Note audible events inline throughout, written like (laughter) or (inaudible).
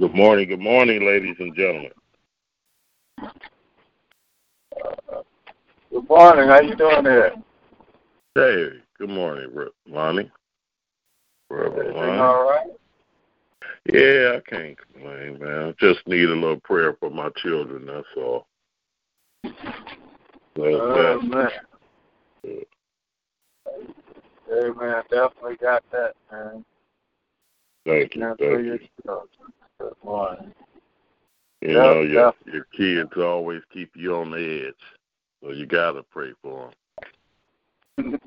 Good morning, good morning, ladies and gentlemen. Good morning. How you doing there? Hey, good morning, Lonnie. Reverend Lonnie. all right? Yeah, I can't complain, man. Just need a little prayer for my children. That's all. That's Oh, that. man. Hey, man, definitely got that, man. Thank you, thank you. Children. You Yeah, know, your yeah. your kids always keep you on the edge, so you gotta pray for them.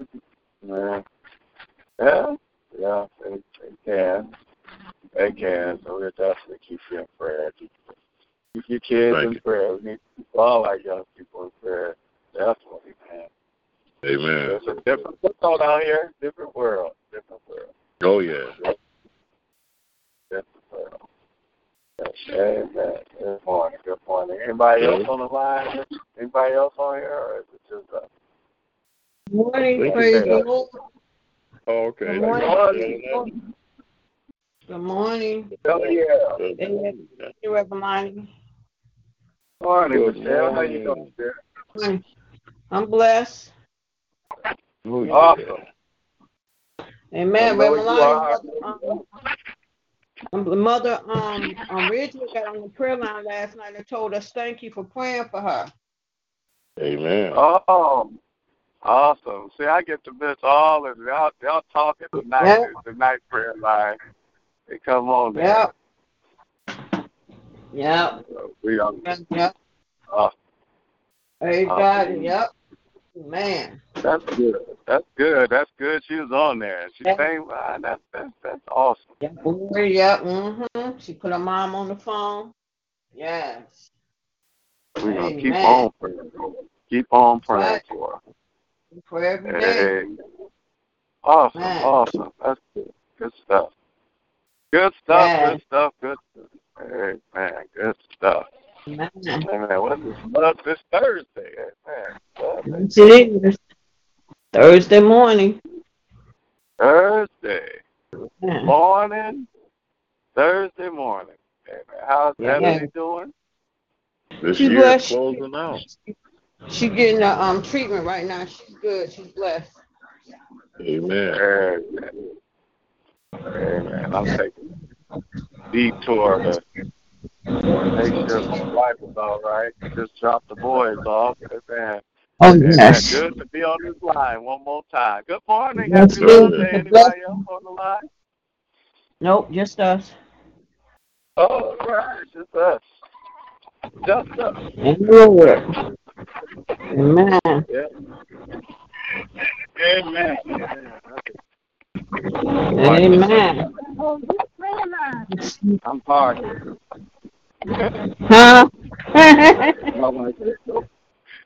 man. (laughs) Yeah, yeah, they, they can. They can. So we'll definitely keep you in prayer. Keep, keep your kids Thank in you. prayer. We need to keep all our young people in prayer. Definitely, man. Amen. It's a different, on out here? Different world. Different world. Oh yeah. Different world. Amen. Good morning. Good morning. Anybody else on the line? Anybody else on here, or is it just us? Morning, praise the Lord. Oh, okay. Good morning. Good morning. Oh yeah. Good morning. You Reverend Morning, Good Michelle. How you morning. doing, dear? I'm blessed. Oh. Awesome. Amen. I know Reverend Lonnie, are. Um, the mother um, um Reggie got on the prayer line last night and told us thank you for praying for her. Amen. Oh, awesome. See, I get to miss all of y'all. Y'all talking tonight. Yeah. The night prayer line. They come on there. Yep. Yep. So we are Yep. awesome. Praise Awesome. God. Yep. Man. That's good. That's good. That's good. She was on there. She Yeah. sang. Wow, that's that's that's awesome. Yep. Yep. Mm-hmm. She put her mom on the phone. Yes. We're gonna keep on praying. Keep on praying Right. for For every her. day. Hey. Awesome. Man. Awesome. That's good. Good stuff. Good stuff. Yeah. Good stuff. Good stuff. Hey man, good stuff. Amen. Hey man, what's this? This Thursday? Hey, man, Thursday. It is. Thursday morning. Thursday Yeah. morning. Thursday morning. Hey man, how's Yeah. Ebony doing? This She year is blessed. closing out. She getting a um treatment right now. She's good. She's blessed. Amen. Hey man. Hey man, I'm taking a detour to make sure my wife is all right. Just drop the boys off. Hey man. Oh Hey, man, good to be on this line one more time. Good morning. Yes, Happy sir. Anybody else on the line? Nope, just us. Oh, right. Just us. Just us. And Lord. Amen. Yeah. Amen. Amen. I'm hard. Huh? My wife said, "Don't-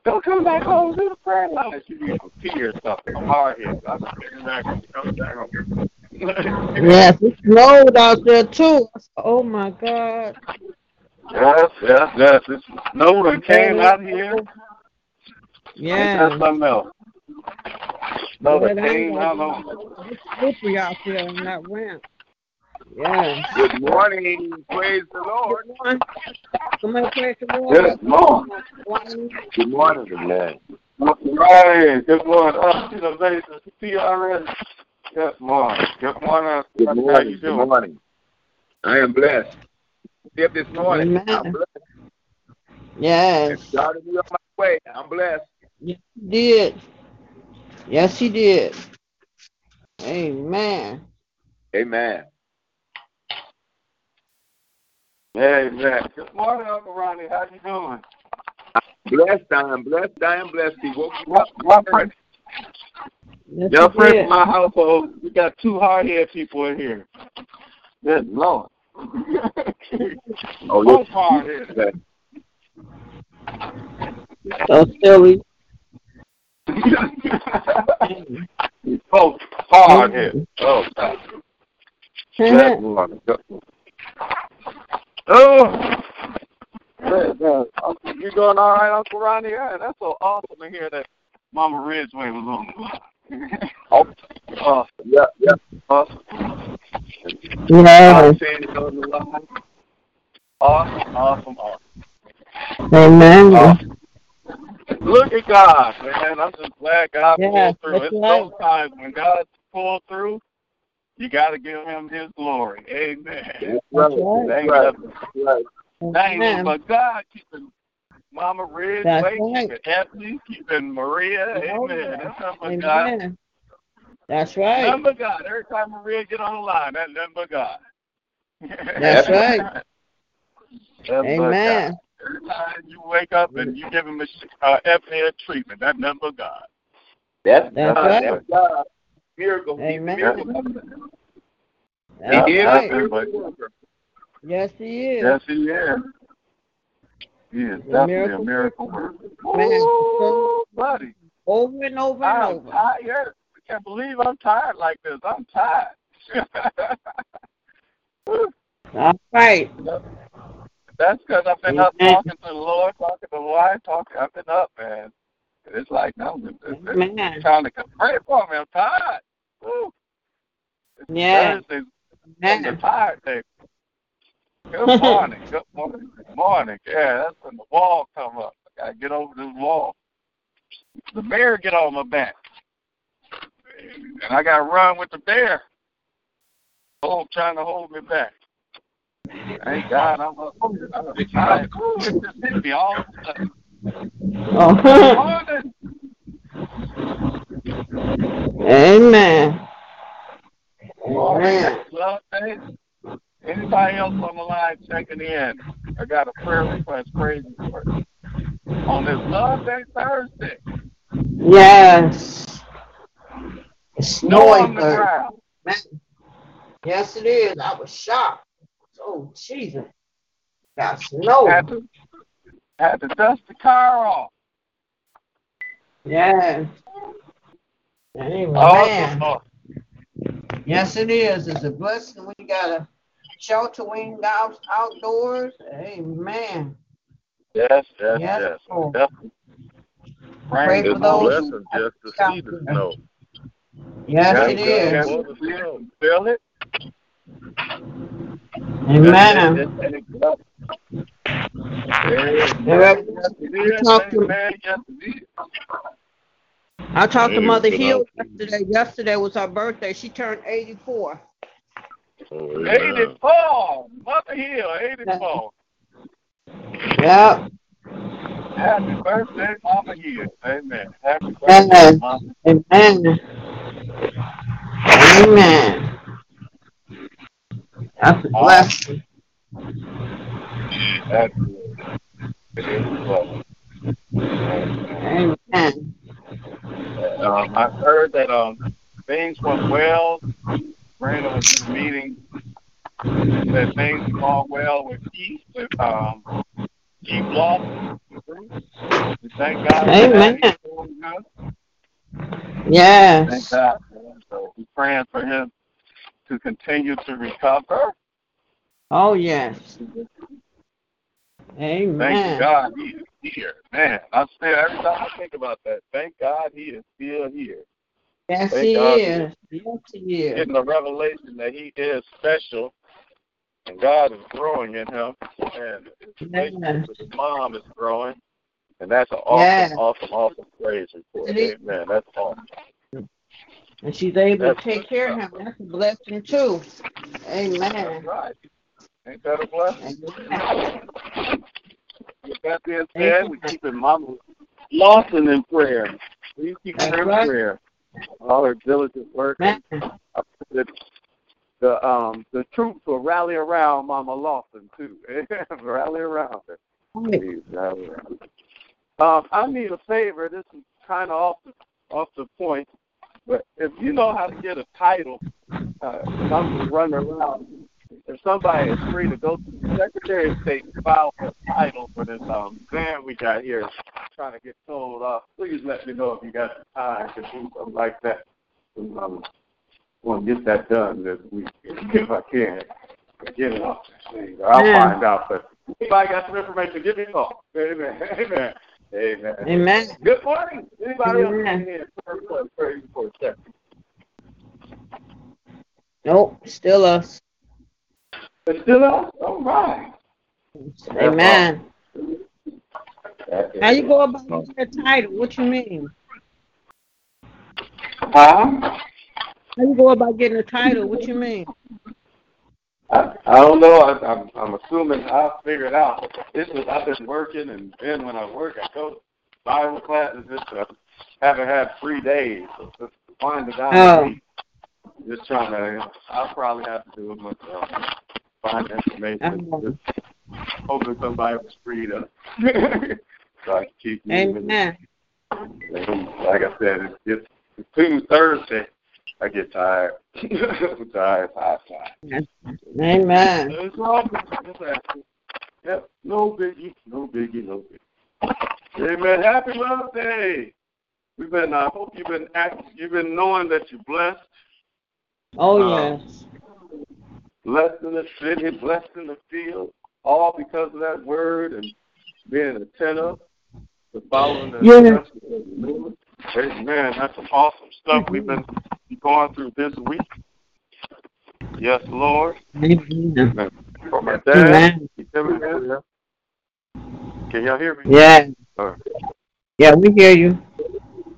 Don't come back home to the prayer line. She needs some tea or something. I'm hard here. I'm coming back home. Coming back home. yes, it snowed out there too. Oh my God. Yes, yes, yes. It snowed and came out here. Yeah. that something else? Snow that came out on. It's slippery out there on that ramp. Yeah. Good morning. Praise the Lord. Good morning. Come on, praise the Lord. Good morning. Good morning. Good morning. Right. Good morning. Oh, she's amazing. See you already. Good morning. Good morning. Good How morning. you Good morning. I am blessed. If this morning, Amen. I'm blessed. Yes. Started me on my way. I'm blessed. Yes, he did. Yes, he did. Amen. Amen. Amen. Good morning, Uncle Ronnie. How you doing? Blessed, I am blessed. I am blessed. He woke me up. One friend, Yes, your friend from my household, we got two hard headed people in here. Good Lord. (laughs) Oh, Both hard headed. So silly. (laughs) Both hard headed. (laughs) Oh, God. Good Lord. Oh. Yeah, yeah. Uncle, You doing all right, Uncle Ronnie? Yeah, that's so awesome to hear that Mama Ridgeway was on. Oh, Awesome. yeah, yeah. Awesome. Yeah. I'm saying it on the line. Awesome, awesome, awesome. Amen. awesome. Look at God, man. I'm just glad God Yeah, pulled through. that's It's right. those times when God pulls through, you got to give him his glory. Amen. That's right. right. That's Ain't right. nothing- That's right. Ain't but God keeping Mama Ridgeway, That's right. keeping Ethne, keeping Maria. Amen. That's nothing but God. That's right. Nothing but God. Every time Maria get on the line, that's nothing but God. That's right. Nothing Amen. God. Every time you wake up and you give him a sh- uh, FA treatment, that's nothing but God. That's That's God. right. That's God. Miracle. He's a miracle. That's He is right. a miracle worker. Yes, he is. Yes, he is. He is A definitely miracle a miracle worker. Man. Ooh, buddy. Over and over and I'm over. tired. I can't believe I'm tired like this. I'm tired. (laughs) All right. That's because I've been up Amen. talking to the Lord, talking to the wife, talking. I've been up, man. It's like, no, it's, it's, it's trying to come pray for me. I'm tired. Woo. It's Yeah. Thursday. It's the tired day. Good morning. Good morning. Good morning. Yeah, that's when the wall come up. I gotta get over this wall. The bear get on my back, and I gotta run with the bear. Oh, trying to hold me back. Thank God I'm up. (laughs) I'm tired. Ooh, it just hit me all of a sudden. Oh. Amen. Amen. Love. Anybody else on the line checking in? I got a prayer request, praise report. On this Love Day Thursday, Yes. It's snowing on the Thursday. ground. Yes, it is. I was shocked. Oh, Jesus. Got snow. To, had to dust the car off. Yes. Amen. Awesome. awesome. Yes, it is. It's a blessing. We got a shelter wing out outdoors. Amen. Yes, yes, Yes, yes. Lord. Definitely. Pray Rain for those blessing just to see the snow. Yes, Yes, it yes, is. For yes. the snow. Feel it? Amen. Yes, yes, yes, yes. To-. I talked to Mother Hill yesterday. Yesterday was her birthday. She turned 84. Oh, amen. 84. Mother Hill, 84. Yep. Happy birthday, Mama Hill. Amen. Happy birthday, Amen. Mama. Amen. Amen. That's a blessing. That's good. It is well. Amen. Um, I heard that um things went well. Brandon was in a meeting. That things gone well with Keith, with um Keith. We thank God. Amen. Good. Thank Yes. God. So we're praying for him to continue to recover. Oh, yes. Amen. Thank God he is here. Man, I still every time I think about that, thank God he is still here. Yes, Thank he God he is. Yes, he is. Getting the revelation that he is special and God is growing in him and his relationship his mom is growing. And that's an awesome, Yes. awesome, awesome praise report. Is. Amen. That's awesome. And she's able to take care of him. That's a blessing, too. That's Amen. right. Ain't that a blessing? With that being said, we keeping Mama Lawson in prayer. We keep her in right. prayer. All her diligent work. Man. I put it- the um the troops will rally around Mama Lawson too. (laughs) rally around her. Please rally around her. Um, I need a favor. This is kind of off the off the point, but if you know how to get a title, uh, I'm just running around. If somebody is free to go to the Secretary of State and file for a title for this um van we got here, trying to get sold off, please let me know if you got the time to do something like that. Um, want to get that done this week if I can. Get it off this thing. I'll Yeah. find out. But if anybody got some information, give me a call. Amen. (laughs) Amen. Amen. Amen. Good morning. Anybody else Amen. in here? Prayer for a second. Nope, still us. It's still us? All right. Amen. That is- How you go about getting a title? What you mean? Huh? How you go about getting a title? What you mean? I, I don't know. I, I'm, I'm assuming I'll figure it out. This is I've been working, and then when I work, I go to Bible classes. Just uh, haven't had free days. So just find it out. Oh. Just trying to. I'll probably have to do it myself. Find information. Just hoping somebody was free to. so I can keep moving. Amen. And like I said, it's soon Thursday. I get tired. (laughs) I'm tired. Tired. Amen. It's all. Yep, no biggie, no biggie, no biggie. Amen. Happy Love Day. We've been. I hope you've been act, you've been knowing that you're blessed, Oh Um, yes. Blessed in the city, blessed in the field, all because of that word and being attentive to following the Yeah. instructions of the Lord. Amen. That's some awesome stuff we've been going through this week. Yes, Lord. Amen. For my dad. Amen. You hear me, man? Can y'all hear me? Yeah. Uh, Yeah, we hear you.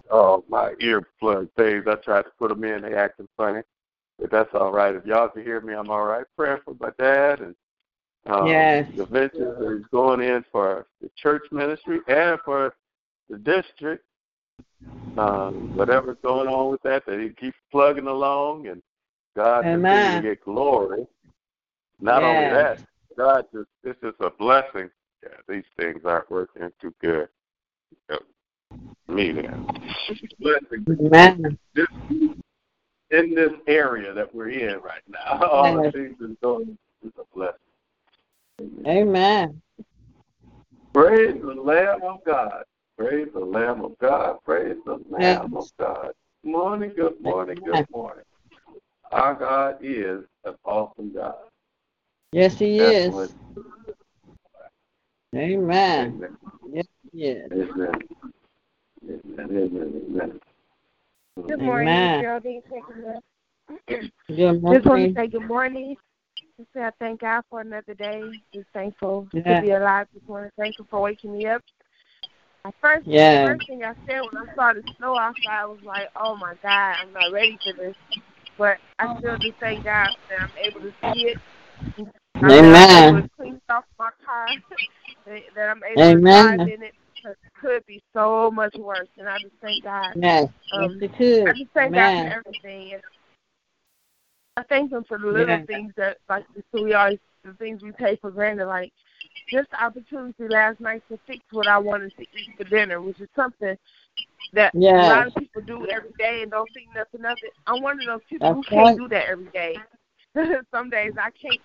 Oh, my earplug things. I tried to put them in. They acting funny. But that's all right. If y'all can hear me, I'm all right. Prayer for my dad and um, Yes. the venture that he's going in for the church ministry and for the district. Um, whatever's going on with that, that he keeps plugging along and God Amen. continue to get glory. Not only that, God just this is a blessing. Yeah, these things aren't working too good. Yep. Me then. Blessing Amen. this in this area that we're in right now. (laughs) All the Yes. things that's going is a blessing. Amen. Praise the Lamb of God. Praise the Lamb of God. Praise the Lamb Yes. of God. Morning, good morning, good morning. Our God is an awesome God. Yes, he That's is. Amen. Amen. Yes. Amen. Amen. Amen. Amen. Good morning, Amen. Geraldine. You. Good Just want to say good morning. Just say I thank God for another day. Just thankful Yeah. to be alive this morning. Thankful for waking me up. First, Yeah. first thing I said when I saw the snow outside I was like, "Oh my God, I'm not ready for this." But I still just thank God that I'm able to see it. I'm Amen. able to clean off my car. (laughs) that I'm able Amen. to drive in it. Could be so much worse, and I just thank God. Yes. Um, yes, it could. I just thank God for everything. And I thank Him for the little Yeah. things that, like, so we always, the things we take for granted, like just the opportunity last night to fix what I wanted to eat for dinner, which is something that a lot of people do every day and don't think nothing of it. I'm one of those people who That's can't right. do that every day. (laughs) Some days I can't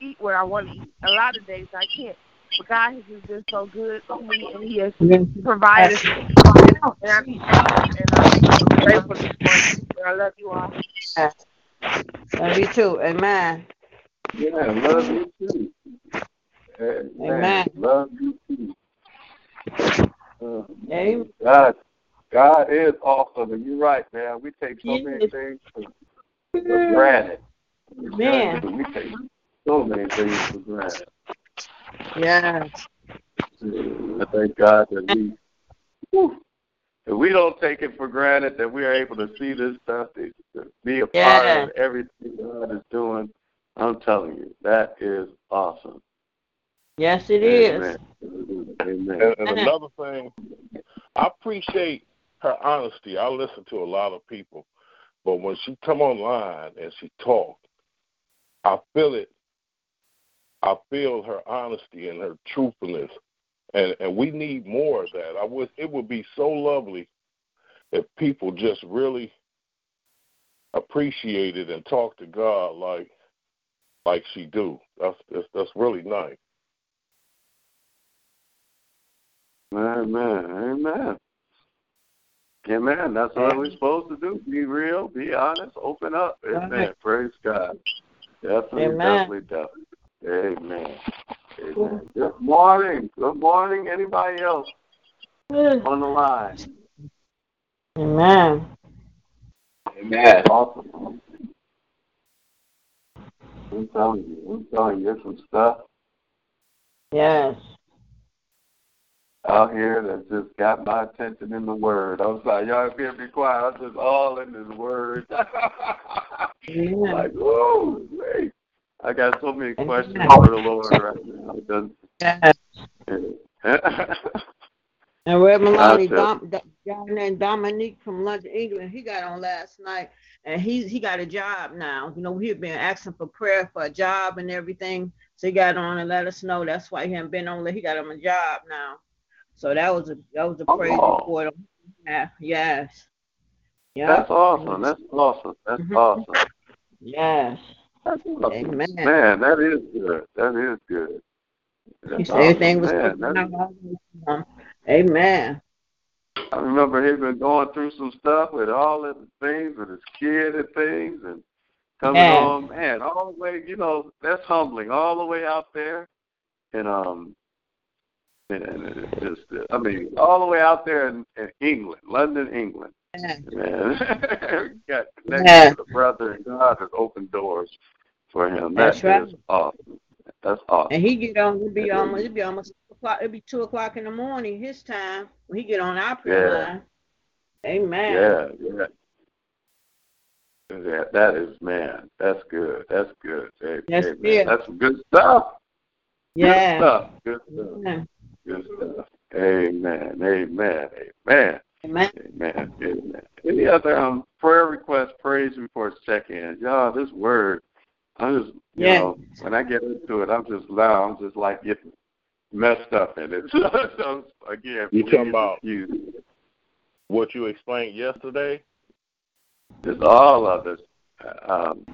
eat what I want to eat. A lot of days I can't. But God has just been so good to me, and He has provided. And I'm and I'm grateful this morning. And I love you all. Love you too. Amen. Yeah, love you too. Amen. Amen. Love you too. Uh, Amen. God, God is awesome, and you're right, man. We take so many things for, for granted. Man. We take so many things for granted. Yes. I thank God that we whew, that we don't take it for granted that we are able to see this stuff, to, to be a part of everything God is doing. I'm telling you, that is awesome. Yes, it is. Amen. Amen. And, and another thing, I appreciate her honesty. I listen to a lot of people, but when she come online and she talk, I feel it. I feel her honesty and her truthfulness, and and we need more of that. I would. It would be so lovely if people just really appreciated and talked to God like like she do. That's that's, that's really nice. Amen. Amen. Amen. That's what we're supposed to do. Be real, be honest, open up. Amen. Right. Praise God. Definitely, Amen. definitely, definitely. Amen. Amen. Good morning. Good morning. Anybody else on the line? Amen. Amen. Awesome. I'm telling you, I'm telling you, there's some stuff Yes. out here that just got my attention in the word. I was like, y'all can't be quiet. I was just all in this word. (laughs) Amen. like, whoa, wait. I got so many questions for the Lord right now. Because, Yes. And Reverend Lonnie. Dom, guy named Dominique from London, England, he got on last night, and he he got a job now. You know, we had been asking for prayer for a job and everything, so he got on and let us know. That's why he hadn't been on. He got him a job now. So that was a that was a praise Oh. report. on- Yeah, yes. Yeah. That's awesome. That's awesome. That's Mhm. awesome. Yes. Awesome. Amen. Man, that is good. That is good. That's said everything was awesome. working Man, that. Um, Amen. I remember he been going through some stuff with all of the things with his kid and things and coming on, man, all the way, you know, that's humbling, all the way out there. And um and it's just I mean, all the way out there in, in England, London, England. Yeah. Man. (laughs) got connected Yeah. with a brother and God has opened doors for him. That's right. That right. awesome. That's awesome. And he get on, it'd be almost, it'd be almost two o'clock, it'd be two o'clock in the morning his time when he get on our prayer Yeah. line. Amen. Yeah, yeah. Yeah, that is man. That's good. That's good. Hey, Yes, hey, is. That's good stuff. Yeah. Good stuff. Good stuff. Amen. Good stuff. Amen. Amen. Amen. Amen. Amen. Amen. Any other um prayer requests, praise reports, check in. Y'all, this word, I'm just you Yeah. know, when I get into it, I'm just loud. I'm just like getting messed up in it. (laughs) so again, You talking about- excuse. What you explained yesterday? It's all of it. Um,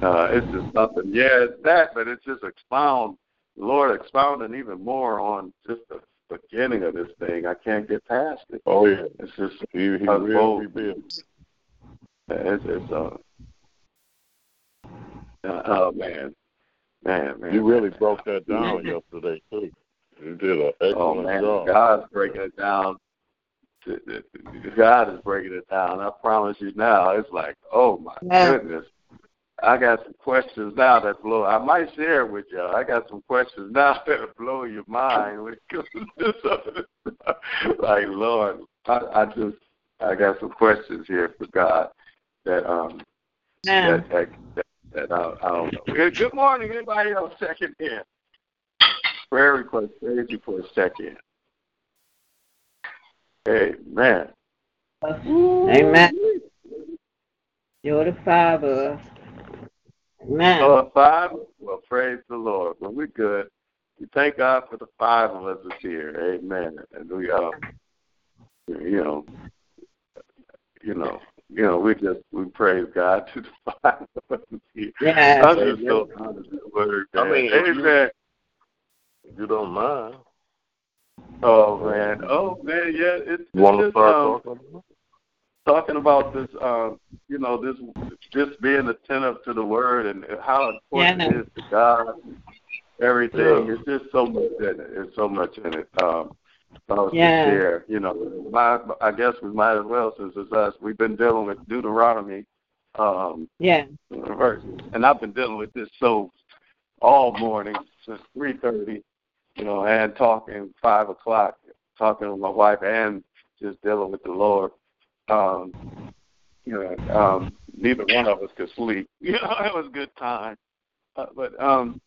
uh, it's just nothing. Yeah, it's that, but it's just expound. Lord expounding even more on just the beginning of this thing. I can't get past it. Oh yeah, It's just he, he will both. rebuild. it's, it's uh, uh, oh man, man, man. You really broke that down yesterday too. You did an Oh excellent man, job. God's breaking it down. God is breaking it down. I promise you now. It's like, oh my Yeah. goodness. I got some questions now that blow. I might share it with y'all. I got some questions now (laughs) that blow your mind when it comes to some this stuff. Like Lord, I, I just I got some questions here for God that um Yeah. that that, that, that I, I don't know. Good good morning, anybody else checking in? Prayer request, praise reports, check in. Amen. Amen. You're the five of us. Amen. Oh, five? Well, praise the Lord. Well, we're good. We thank God for the five of us that's here. Amen. And we, uh, you know, you know, you know, we just we praise God to the (laughs) five of us that's here. Yes. I'm just so honored the word. I mean, if you- Amen. If you don't mind, Oh man. Oh man. Yeah. It's, you want to it's, start um, talking? Talking about this, um, you know, this just being attentive to the word and how important Yeah. it is to God. Everything. Yeah. It's just so much in it. It's so much in it. Um, I was Yeah. to share. You know, my, I guess we might as well since it's us. We've been dealing with Deuteronomy, um, Yeah. verses, and I've been dealing with this so all morning since three thirty. You know, and talking five o'clock, talking with my wife, and just dealing with the Lord um, you know, um, neither one of us could sleep. (laughs) You know, it was a good time. Uh, but um,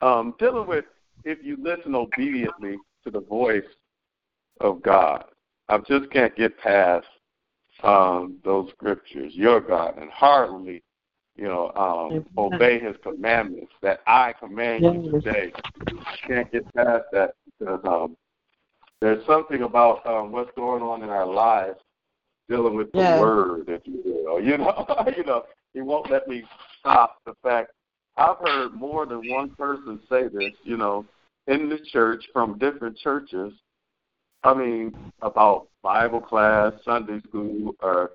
um, dealing with if you listen obediently to the voice of God, I just can't get past um, those scriptures. Your God and heartily, you know, um, obey His commandments that I command you today. I can't get past that because um, there's something about um, what's going on in our lives dealing with the Yeah. word, if you will. You know, (laughs) you know, he won't let me stop the fact. I've heard more than one person say this, you know, in the church from different churches. I mean, about Bible class, Sunday school, or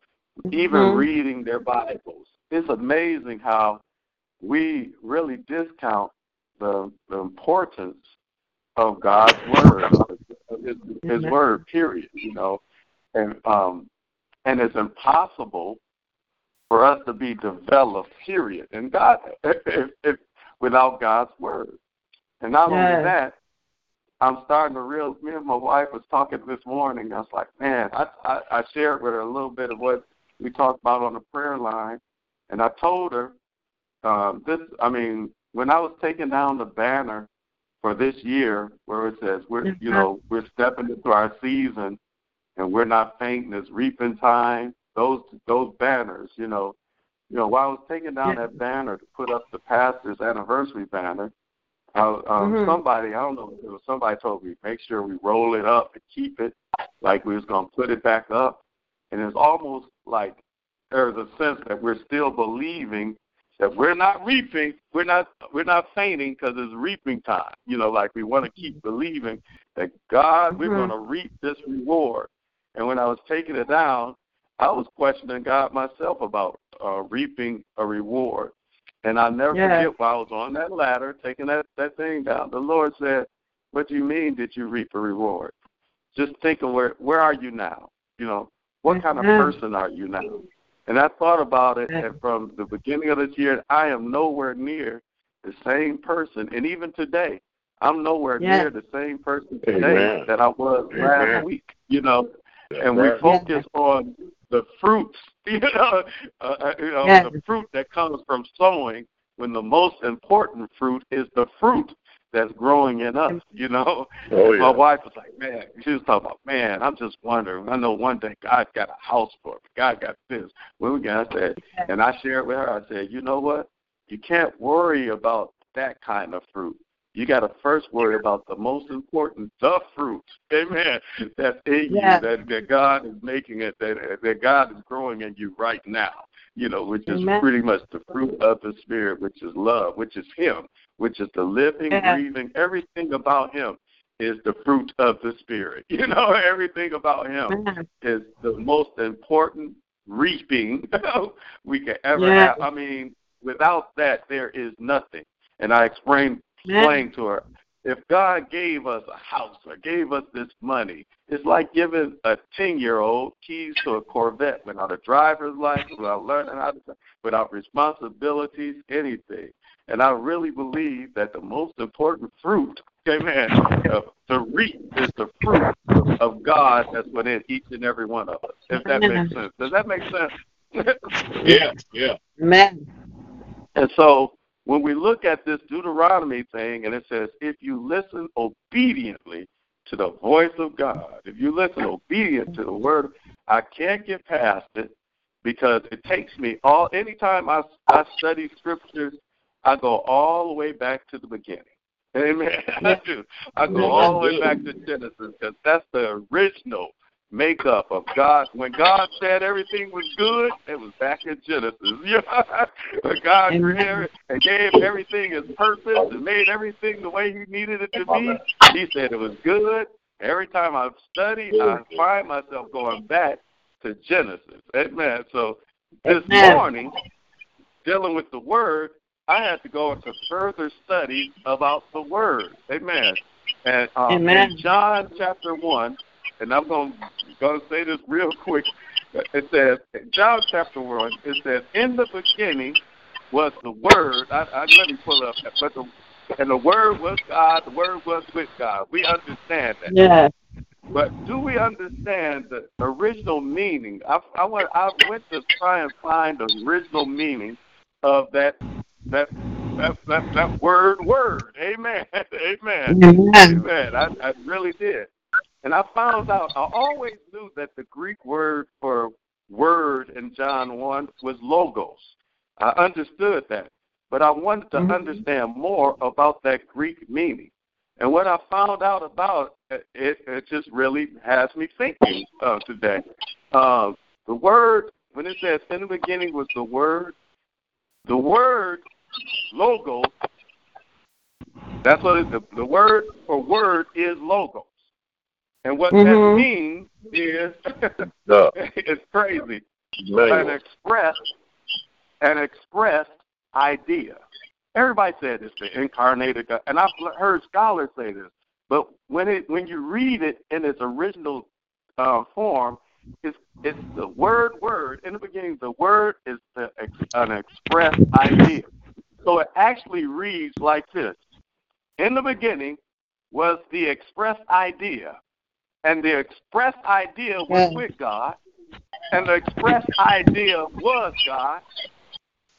even Mhm. reading their Bibles. It's amazing how we really discount the the importance of God's word, (laughs) his, his word. Period. You know, and um, and it's impossible for us to be developed. Period. And God, if, if without God's word, and not only that, I'm starting to real. Me and my wife was talking this morning. I was like, man, I, I I shared with her a little bit of what we talked about on the prayer line, and I told her um, this. I mean, when I was taking down the banner for this year, where it says we're you know we're stepping into our season, and we're not fainting. It's reaping time. Those those banners, you know, you know. While I was taking down Yeah. that banner to put up the pastor's anniversary banner, I, um, Mhm. somebody I don't know, it was somebody told me make sure we roll it up and keep it like we was gonna put it back up, and it's almost like there's a sense that we're still believing that we're not reaping, we're not we're not fainting because it's reaping time. You know, like we want to keep believing that God, we're Mhm. going to reap this reward. And when I was taking it down, I was questioning God myself about uh, reaping a reward. And I'll never Yeah. forget while I was on that ladder taking that that thing down. The Lord said, "What do you mean? Did you reap a reward? Just think of where where are you now? You know, what kind of person are you now?" And I thought about it, and from the beginning of this year, I am nowhere near the same person. And even today, I'm nowhere Yeah. near the same person today Amen. that I was Amen. last week. You know, That's and we focus on the fruits, (laughs) you know, uh, uh, you know, Yes. the fruit that comes from sowing. When the most important fruit is the fruit that's growing in us, you know. Oh, yeah. My wife was like, "Man," she was talking about, "Man, I'm just wondering. I know one day God got a house for me. God got this." When we got, I said, and I shared with her. I said, "You know what? You can't worry about that kind of fruit. You got to first worry about the most important, the fruit, amen, that's in Yes. you, that, that God is making it, that, that God is growing in you right now, you know, which is Amen. pretty much the fruit of the Spirit, which is love, which is Him, which is the living, Yes. breathing, everything about Him is the fruit of the Spirit. (laughs) You know, everything about Him Amen. is the most important reaping (laughs) we can ever have. I mean, without that, there is nothing. And I explained. Explained to her, if God gave us a house or gave us this money, it's like giving a 10 year old keys to a Corvette without a driver's license, without learning how to, without responsibilities, anything. And I really believe that the most important fruit, amen, of, to reap is the fruit of God that's within each and every one of us. If that makes sense. Does that make sense? (laughs) Yeah, yeah. Amen. And so when we look at this Deuteronomy thing, and it says, if you listen obediently to the voice of God, if you listen obedient to the word, I can't get past it because it takes me all. Anytime I I study scriptures, I go all the way back to the beginning. (laughs) Amen. I do. I go all the way back to Genesis because that's the original makeup of God. When God said everything was good, it was back in Genesis. (laughs) When God created and gave everything its purpose and made everything the way He needed it to be, He said it was good. Every time I study, I find myself going back to Genesis. Amen. So this Amen. morning, dealing with the Word, I had to go into further study about the Word. Amen. And um, Amen. in John chapter one, and I'm going to say this real quick. It says John chapter one. It says, "In the beginning was the Word." I, I let me pull up. But the and the Word was God. The Word was with God. We understand that. Yes. But do we understand the original meaning? I, I went I went to try and find the original meaning of that that that that, that word word. Amen. (laughs) Amen. Amen. Amen. I, I really did. And I found out I always knew that the Greek word for word in John one was logos. I understood that. But I wanted to Mhm. understand more about that Greek meaning. And what I found out about it, it, it just really has me thinking uh, today. Uh, the word, when it says in the beginning was the word, the word logos, that's what it, the, the word for word is logos. And what that Mhm. means is, (laughs) it's crazy an Manual. express an expressed idea. Everybody said it's the incarnated God, and I've heard scholars say this. But when it when you read it in its original uh, form, it's it's the word word in the beginning. The word is the ex, an expressed idea. So it actually reads like this: In the beginning was the expressed idea, and the express idea was with God, and the express idea was God.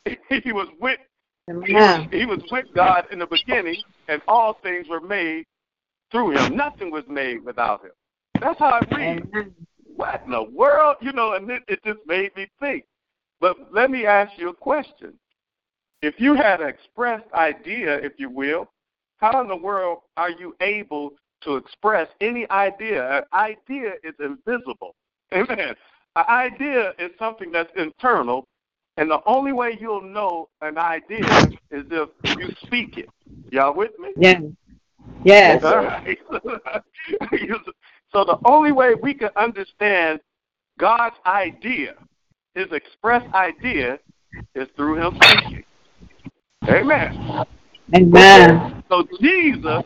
(laughs) He was with he was, he was with God in the beginning, and all things were made through him. Nothing was made without him. That's how it reads. Amen. What in the world? You know, and it, it just made me think. But let me ask you a question. If you had an expressed idea, if you will, how in the world are you able to express any idea? An idea is invisible. Amen. An idea is something that's internal, and the only way you'll know an idea is if you speak it. Y'all with me? Yeah. Yes. All right. (laughs) so the only way we can understand God's idea, his express idea, is through him speaking. Amen. Amen. So Jesus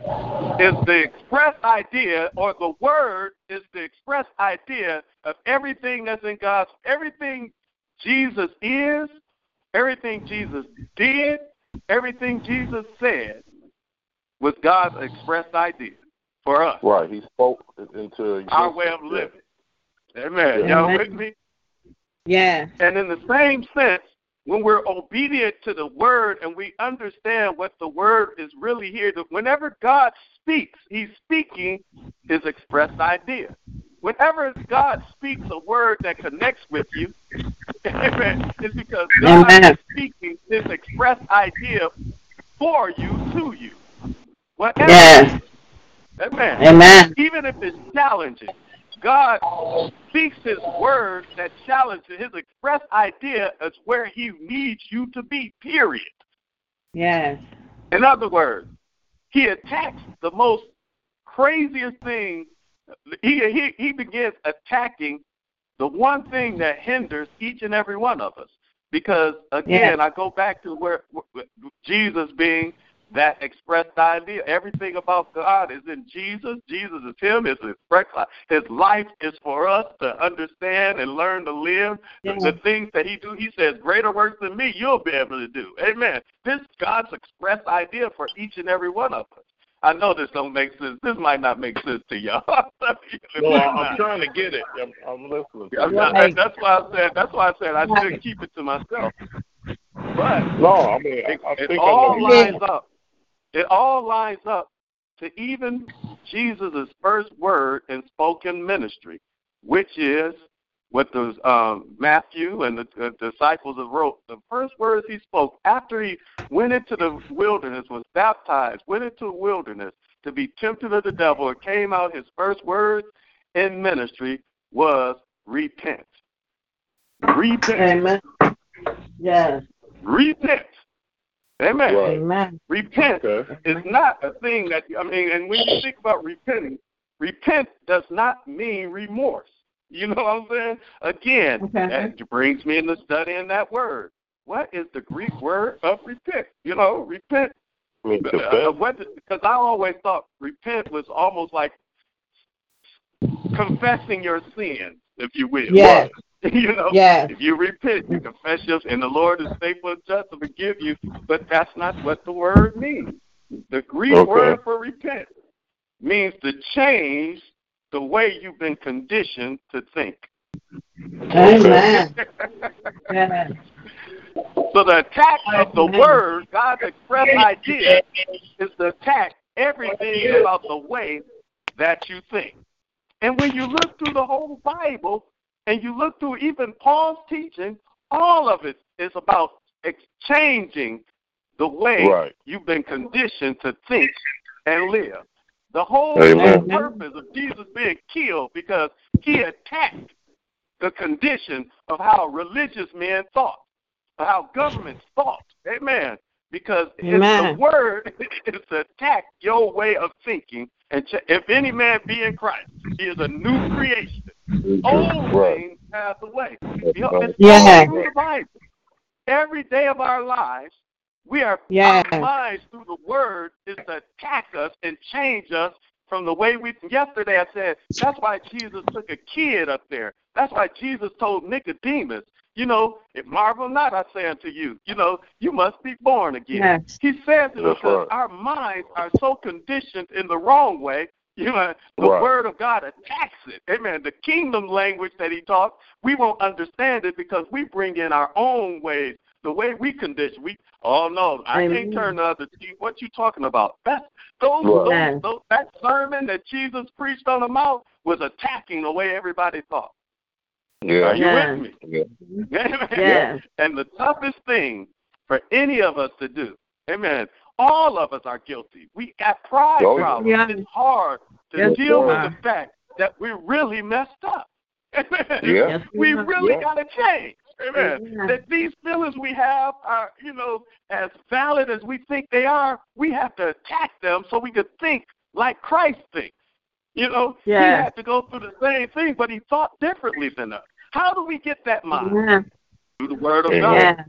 is the express idea, or the word is the express idea of everything that's in God's, everything Jesus is, everything Jesus did, everything Jesus said was God's expressed idea for us, Right. He spoke into our way of living. Amen. Y'all with me? Yeah. And in the same sense, when we're obedient to the word and we understand what the word is really here, that whenever God speaks, he's speaking his expressed idea. Whenever God speaks a word that connects with you, (laughs) amen, it's because God Amen. is speaking his expressed idea for you, to you. Whatever Yes. Amen. Amen. Even if it's challenging, God speaks His word that challenges His express idea as where He needs you to be. Period. Yes. In other words, He attacks the most craziest thing. He he he begins attacking the one thing that hinders each and every one of us. Because again, I go back to where Jesus being that expressed idea. Everything about God is in Jesus. Jesus is Him. His His life is for us to understand and learn to live. The- Yes. The things that He do, He says, greater works than me, you'll be able to do. Amen. This is God's express idea for each and every one of us. I know this don't make sense. This might not make sense to y'all. (laughs) It No, might I- I'm not. trying to get it. I'm, I'm listening. I'm not- Right. that's why I said. That's why I said I Right. should keep it to myself. But No, I mean, it, I, I it think all I know. lines up. It all lines up to even Jesus' first word in spoken ministry, which is what the um, Matthew and the, the disciples wrote. The first words he spoke after he went into the wilderness, was baptized, went into the wilderness to be tempted of the devil, and came out. His first words in ministry was repent. Repent. Amen. Yes. Repent. Amen. Right. Amen. Repent Okay. is not a thing that I mean, and when you think about repenting, repent does not mean remorse. You know what I'm saying? Again, Okay. that brings me into studying that word. What is the Greek word of repent? You know, repent. I Uh, confess. what? Because I always thought repent was almost like confessing your sins, if you will. Yes. (laughs) you know, Yes. if you repent, you confess your, and the Lord is faithful and just to forgive you. But that's not what the word means. The Greek Okay. word for repent means to change the way you've been conditioned to think. Amen. (laughs) yes. So the attack of the word, God's express idea, is to attack everything about the way that you think. And when you look through the whole Bible and you look through even Paul's teaching, all of it is about exchanging the way Right. you've been conditioned to think and live. The whole purpose of Jesus being killed because he attacked the condition of how religious men thought, how governments thought. Amen. Because it's the word (laughs) is to attack your way of thinking. And ch- if any man be in Christ, he is a new creation. Old Right. things pass away. You know, it's Yeah. all through the Bible. Every day of our lives, we are Yeah. our minds through the word is to attack us and change us from the way we yesterday I said that's why Jesus took a kid up there. That's why Jesus told Nicodemus, you know, if marvel not I say unto you, you know, you must be born again. Yes. He says it That's because right. our minds are so conditioned in the wrong way. (laughs) You know, the Right. word of God attacks it. Amen. The kingdom language that he taught, we won't understand it because we bring in our own ways, the way we condition. We, oh no, I Amen. can't turn the other cheek. What you talking about? That those, Right. those, those that sermon that Jesus preached on the mount was attacking the way everybody thought. Yeah. Are you Yeah. with me? Yeah. Amen. (laughs) Yes. And the toughest thing for any of us to do, amen, all of us are guilty. We got pride Oh, problems. Yeah. It's hard to Yes, deal with the fact that we're really messed up. (laughs) Amen. Yeah. We really Yeah. got to change. Amen. Amen. That these feelings we have are, you know, as valid as we think they are, we have to attack them so we can think like Christ thinks. You know, he had to go through the same thing, but he thought differently than us. How do we get that mind? Yeah. Through the Word of God, Yeah.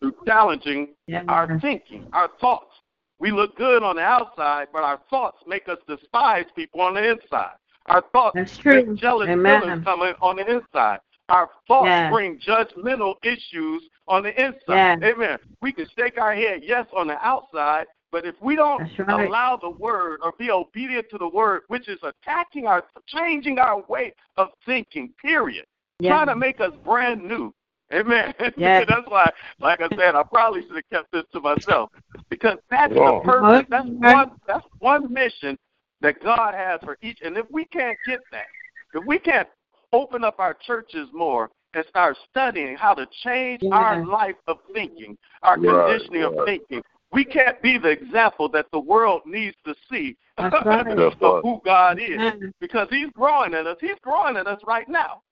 through challenging Yeah. our thinking, our thoughts. We look good on the outside, but our thoughts make us despise people on the inside. Our thoughts That's true. make jealous Amen. feelings coming on the inside. Our thoughts Yeah. bring judgmental issues on the inside. Yeah. Amen. We can shake our head yes on the outside, but if we don't right. allow the word or be obedient to the word, which is attacking our, changing our way of thinking, period, Yeah. trying to make us brand new. Amen. (laughs) Yeah. that's why, like I said, I probably should have kept this to myself because that's Oh. the purpose. That's one. That's one mission that God has for each. And if we can't get that, if we can't open up our churches more and start studying how to change Yeah. our life of thinking, our Right, conditioning of thinking, we can't be the example that the world needs to see (laughs) right. Of who God is Amen. because he's growing in us. He's growing in us right now.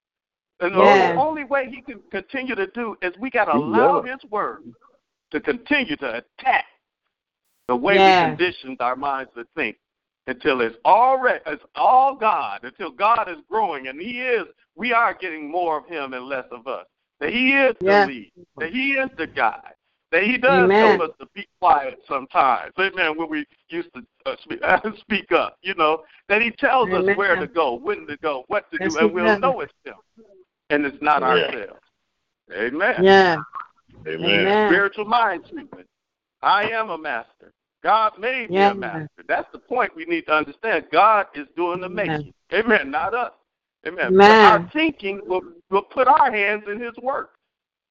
And the Yeah. only, only way he can continue to do is we got to He's allow growing. his word to continue to attack the way Yeah. we conditioned our minds to think until it's already it's all God, until God is growing and he is we are getting more of him and less of us. That he is Yeah. the lead, that he is the guy, that he does Amen. tell us to be quiet sometimes. Amen. When we used to uh, speak, (laughs) speak up, you know, that he tells us where to go, when to go, what to Yes, do, and we'll does. know it's him. And it's not Yeah. ourselves. Amen. Yeah. Amen. Amen. Spiritual mind treatment. I am a master. God made me a master. That's the point we need to understand. God is doing the Amen. making. Amen. Not us. Amen. Amen. Our thinking will, will put our hands in His work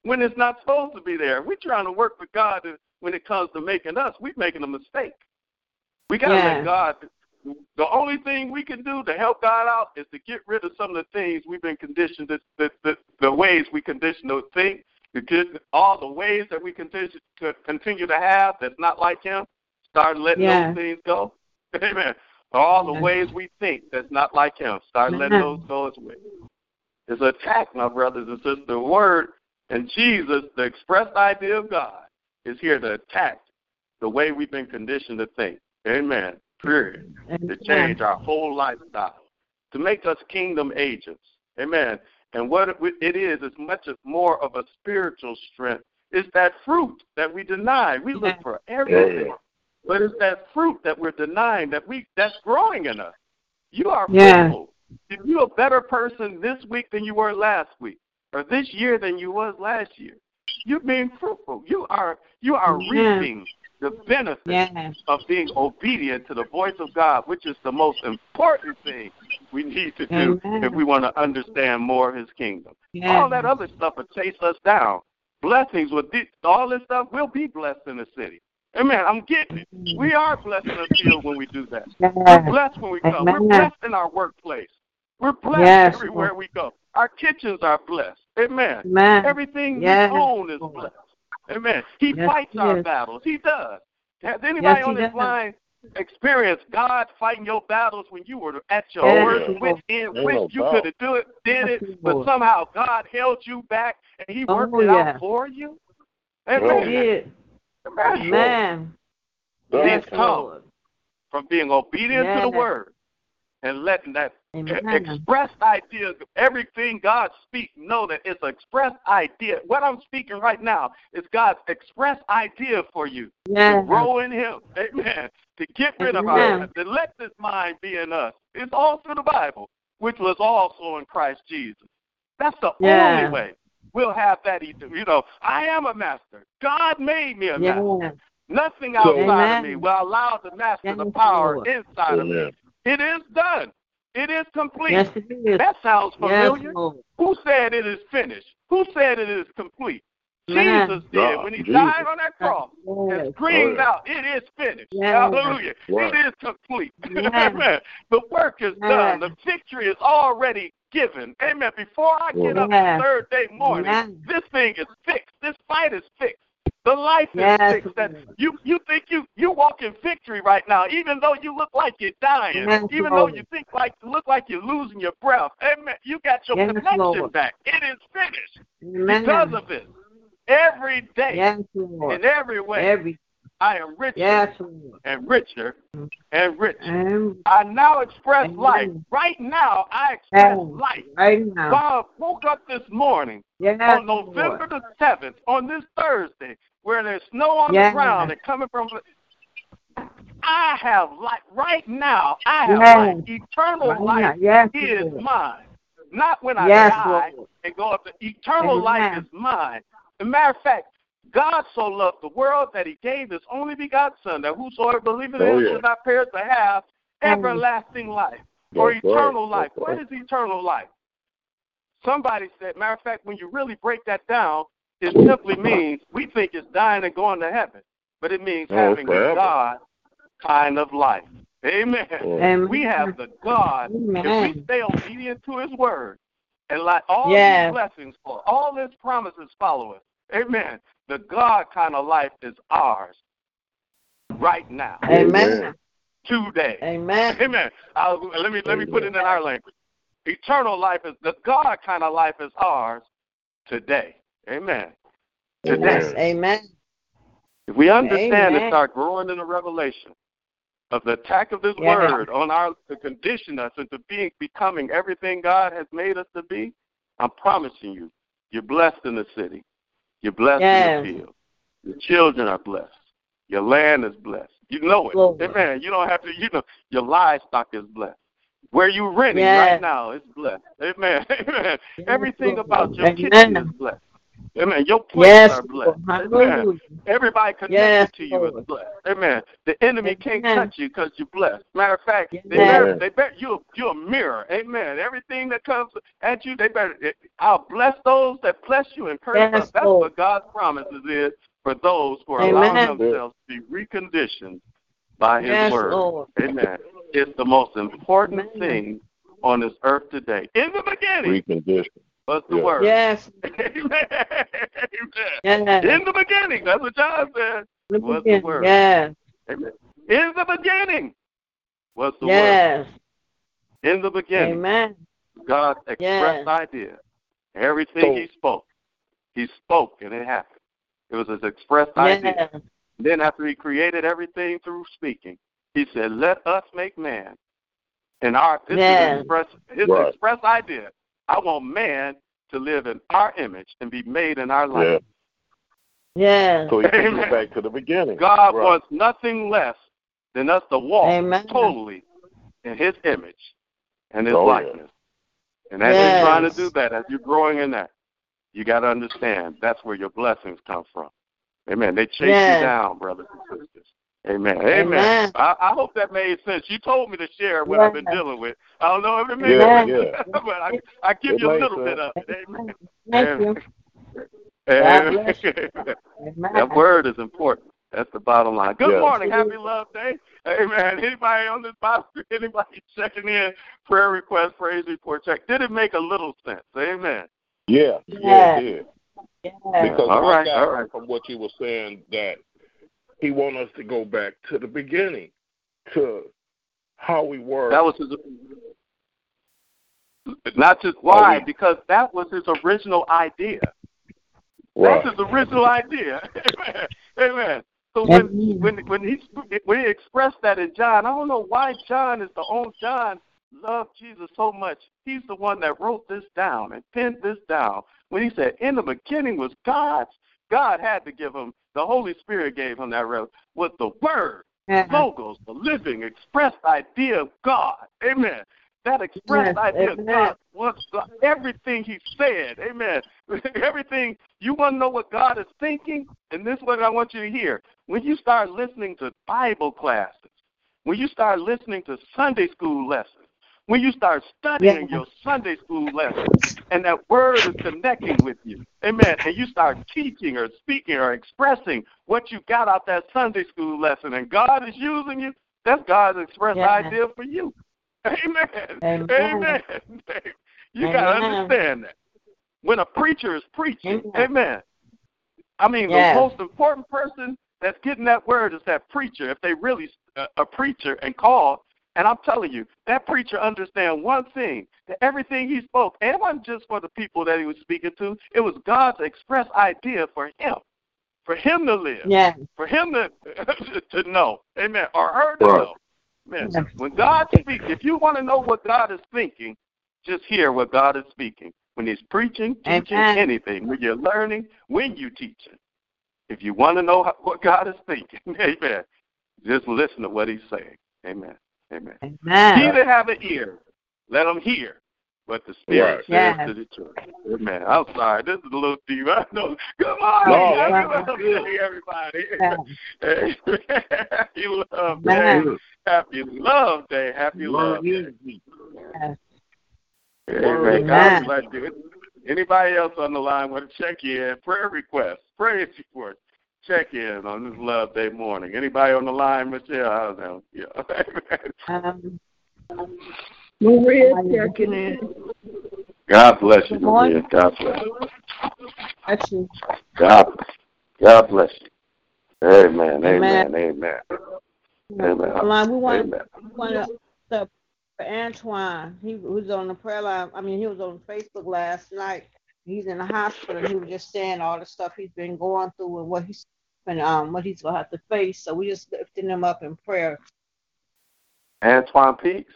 when it's not supposed to be there. We're trying to work with God when it comes to making us. We're making a mistake. We got to Yeah. let God. The only thing we can do to help God out is to get rid of some of the things we've been conditioned, to, the, the, the ways we condition to think, to get all the ways that we condition to continue to have that's not like Him. Start letting Yeah. those things go. (laughs) Amen. All the ways we think that's not like Him. Start letting those go as well. It's an attack, my brothers and sisters. The Word and Jesus, the expressed idea of God, is here to attack the way we've been conditioned to think. Amen. Period to change our whole lifestyle, to make us kingdom agents. Amen. And what it it is is much more of a spiritual strength. It's that fruit that we deny. We look for everything, but it's that fruit that we're denying that we that's growing in us. You are Yeah. fruitful. If you're a better person this week than you were last week, or this year than you was last year, you're being fruitful. You are you are Yeah. reaping the benefits Yes. of being obedient to the voice of God, which is the most important thing we need to do Amen. if we want to understand more of His kingdom. Yes. All that other stuff will chase us down. Blessings with thi- all this stuff, we'll be blessed in the city. Amen. I'm getting it. Mm. We are blessed in the field when we do that. We're blessed when we come. We're blessed in our workplace. We're blessed Yes, everywhere we go. Our kitchens are blessed. Amen. Amen. Everything Yes, we own is Lord. blessed. Amen. He Yes, fights he our is. battles. He does. Has anybody Yes, on this does. line experienced God fighting your battles when you were at your Yes, worst Lord. wit end, Ain't wish you could have do it, did it, but somehow God held you back and He Oh, worked it yeah. out for you? Oh, Amen. Did. Amen. Amen. That's Yes, come. Lord. From being obedient to the word and letting that Amen. expressed idea, everything God speaks, know that it's an expressed idea. What I'm speaking right now is God's express idea for you to grow in Him. Amen. To get rid of Amen. our, to let this mind be in us. It's all through the Bible, which was also in Christ Jesus. That's the Yeah. only way we'll have that. You know, I am a master. God made me a master. Nothing So- outside of me will allow the master the power Lord. inside of me. It is done. It is complete. Yes, it is. That sounds Yes, familiar. Lord. Who said it is finished? Who said it is complete? Amen. Jesus did God, when he Jesus. died on that cross and Yes. screamed Oh, out, It is finished. Yes. Hallelujah. Right. It is complete. Yes. (laughs) Amen. The work is Yes. done. The victory is already given. Amen. Before I get up Yes. the third day morning, Amen. this thing is fixed. This fight is fixed. The life is Yes, fixed. That you you think you you walk in victory right now, even though you look like you're dying, Yes, even though you think like look like you're losing your breath. Amen. You got your Yes, connection Lord. back. It is finished Amen. because of it. Every day, Yes, Lord. in every way, Every I am richer yes, and richer and richer. And I now express life. Right now, I express life. right now. God woke up this morning Yes, on November Lord. the seventh, on this Thursday, where there's snow on Yes. the ground and coming from. I have life right now. I have Yes. life. Eternal Right life. Yes, is Lord. mine. Not when I die Lord. and go up to eternal Amen. life is mine. As a matter of fact, God so loved the world that he gave his only begotten son, that whosoever believeth in Oh, him yeah. should not perish but have everlasting life or That's right. eternal life. That's What right. is eternal life? Somebody said, matter of fact, when you really break that down, it simply means we think it's dying and going to heaven, but it means Oh, having a. God kind of life. Amen. Amen. We have the God. If we stay obedient to His word and let all Yes. these blessings for all His promises follow us. Amen. The God kind of life is ours right now, Amen. today. Amen. Amen. I'll, let me let me put it in our language. Eternal life is the God kind of life is ours today. Amen. Today. Yes. Amen. If we understand and Amen. start growing in the revelation of the attack of this Yeah. word on our to condition us into being becoming everything God has made us to be, I'm promising you, you're blessed in the city. You're blessed Yes. in the field. Your children are blessed. Your land is blessed. You know it. Lord. Amen. You don't have to, you know, your livestock is blessed. Where you're renting Yes. right now is blessed. Amen. (laughs) Amen. Everything about your Amen. kitchen is blessed. Amen. Your plates Yes. are blessed. Amen. Hallelujah. Everybody connected Yes, to you is blessed. Amen. The enemy can't touch you because you're blessed. Matter of fact, they Yes. better, they better you you're a mirror. Amen. Everything that comes at you, they better. I'll bless those that bless you and curse Yes. That's Lord. what God's promises is for those who are Amen. allowing themselves to be reconditioned by His Yes, word. Lord. Amen. It's the most important Amen. thing on this earth today. In the beginning Recondition. Was the Yeah. word. Yes. Amen. Yes. In the beginning, that's what John said. was the word. Yes. Amen. In the beginning was the word. Yes. In the beginning, Amen. God's expressed Yes. idea. Everything So- He spoke, He spoke and it happened. It was His expressed idea. Then, after He created everything through speaking, He said, "Let us make man." And our this Yes. is express, His Right. express idea. I want man to live in our image and be made in our Yeah. likeness. Yes. So he takes Amen. it back to the beginning. God Right. wants nothing less than us to walk Amen. totally in His image and His Oh, yeah. likeness. And as Yes. you're trying to do that, as you're growing in that, you got to understand that's where your blessings come from. Amen. They chase Yes. you down, brothers and sisters. Amen. Amen. Amen. I, I hope that made sense. You told me to share what I've been dealing with. I don't know if it made Yeah, sense, yeah. (laughs) but I, I give It you a little sense. bit of it. Amen. Thank you. Amen. Amen. (laughs) that word is important. That's the bottom line. Good Yes. morning. Happy Love Day. Amen. Anybody on this Bible? (laughs) Anybody checking in? Prayer request, praise report, check. Did it make a little sense? Amen. Yeah, yeah, Yeah. it did. Yes. Because All I got all right. from what you were saying that he want us to go back to the beginning, to how we were. That was his. Not just why, we- because that was his original idea. right. That's his original idea. (laughs) Amen. Amen. So when Amen. when when he when he expressed that in John, I don't know why John is the only John loved Jesus so much. He's the one that wrote this down and penned this down. When he said, "In the beginning was God," God had to give him the Holy Spirit gave him that rev- was the Word, Yes. logos, the living, expressed idea of God. Amen. That expressed Yes, idea of. God was God. everything He said. Amen. (laughs) everything. You want to know what God is thinking? And this is what I want you to hear. When you start listening to Bible classes, when you start listening to Sunday school lessons, when you start studying your Sunday school lessons, and that word is connecting with you, amen, and you start teaching or speaking or expressing what you got out that Sunday school lesson, and God is using you, that's God's express Yeah. idea for you. (laughs) Amen. Amen. Amen. (laughs) You got to understand that. When a preacher is preaching, Amen. amen. I mean, Yes. the most important person that's getting that word is that preacher. If they really uh, a preacher and called, and I'm telling you, that preacher understand one thing: that everything he spoke, and it wasn't just for the people that he was speaking to. It was God's express idea for him, for him to live, Yes. for him to (laughs) to know, amen, or her to Right. know. Man, Yes. when God speaks, if you want to know what God is thinking, just hear what God is speaking. When He's preaching, teaching, Amen. anything, when you're learning, when you're teaching. If you want to know what God is thinking, (laughs) amen, just listen to what He's saying. Amen. Amen. He Amen. that have an ear, let him hear what the Spirit Right. says Yes. to the church. Amen. I'm sorry, this is a little deep. (laughs) I know. Good morning, No, happy that's good. everybody. Yes. (laughs) happy love day. Amen. Happy love day. Happy love Love day. Yes. Amen. God bless you. Anybody else on the line want to check in? Prayer request, praise report, check in on this Love Day morning. Anybody on the line, Michelle? I don't know. Yeah. (laughs) Um, Maria checking in. God bless you, Good. Maria. God bless you. that's you. God, God bless you. Amen. Amen. Amen. Amen. Amen. Line, we want Amen. we want to for Antoine. He was on the prayer line. I mean, he was on Facebook last night. He's in the hospital. He was just saying all the stuff he's been going through and what he's and um what he's gonna have to face. So we just lifting him up in prayer. Antoine Peaks.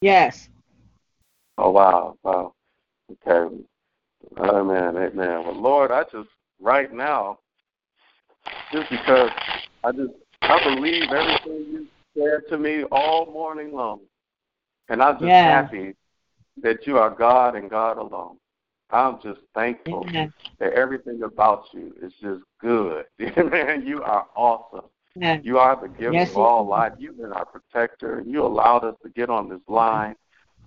Yes. Oh wow, wow. Okay. Amen, amen. Well Lord, I just right now, just because I just I believe everything you said to me all morning long. And I'm just Yeah. happy that you are God and God alone. I'm just thankful Amen. that everything about you is just good. (laughs) Man, you are awesome. You are the giver Yes, of all life. You've been our protector. and You allowed us to get on this line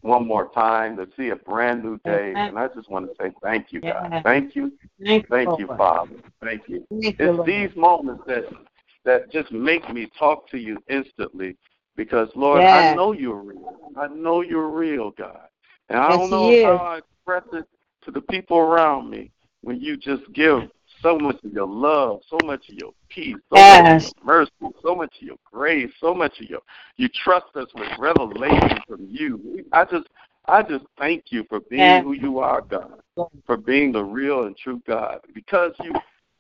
one more time to see a brand new day. Amen. And I just want to say thank you, God. Thank you. Thank, Thank you, Father. Thank you. Thank you, It's these moments that that just make me talk to you instantly because Lord. I know you're real. I know you're real, God. And I Yes, don't know how. I express it to the people around me when you just give so much of your love, so much of your peace, so much of your mercy, so much of your grace, so much of your you trust us with revelation from you. I just I just thank you for being Yeah. who you are, God, for being the real and true God. Because you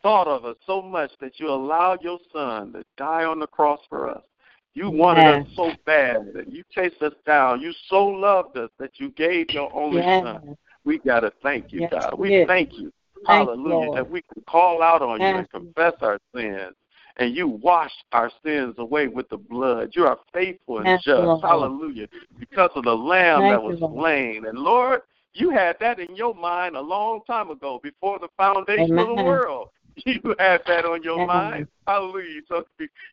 thought of us so much that you allowed your son to die on the cross for us. You wanted Yes. us so bad that you chased us down. You so loved us that you gave your only son. Yes. We got to thank you, Yes, God. we did. thank you. Thank Hallelujah. Lord. That we can call out on you and confess our sins. And you washed our sins away with the blood. You are faithful and just. Lord. Hallelujah. Because of the lamb Thank that was Lord. slain. And Lord, you had that in your mind a long time ago, before the foundation of the world. (laughs) You had that on your Yes. mind. Hallelujah. So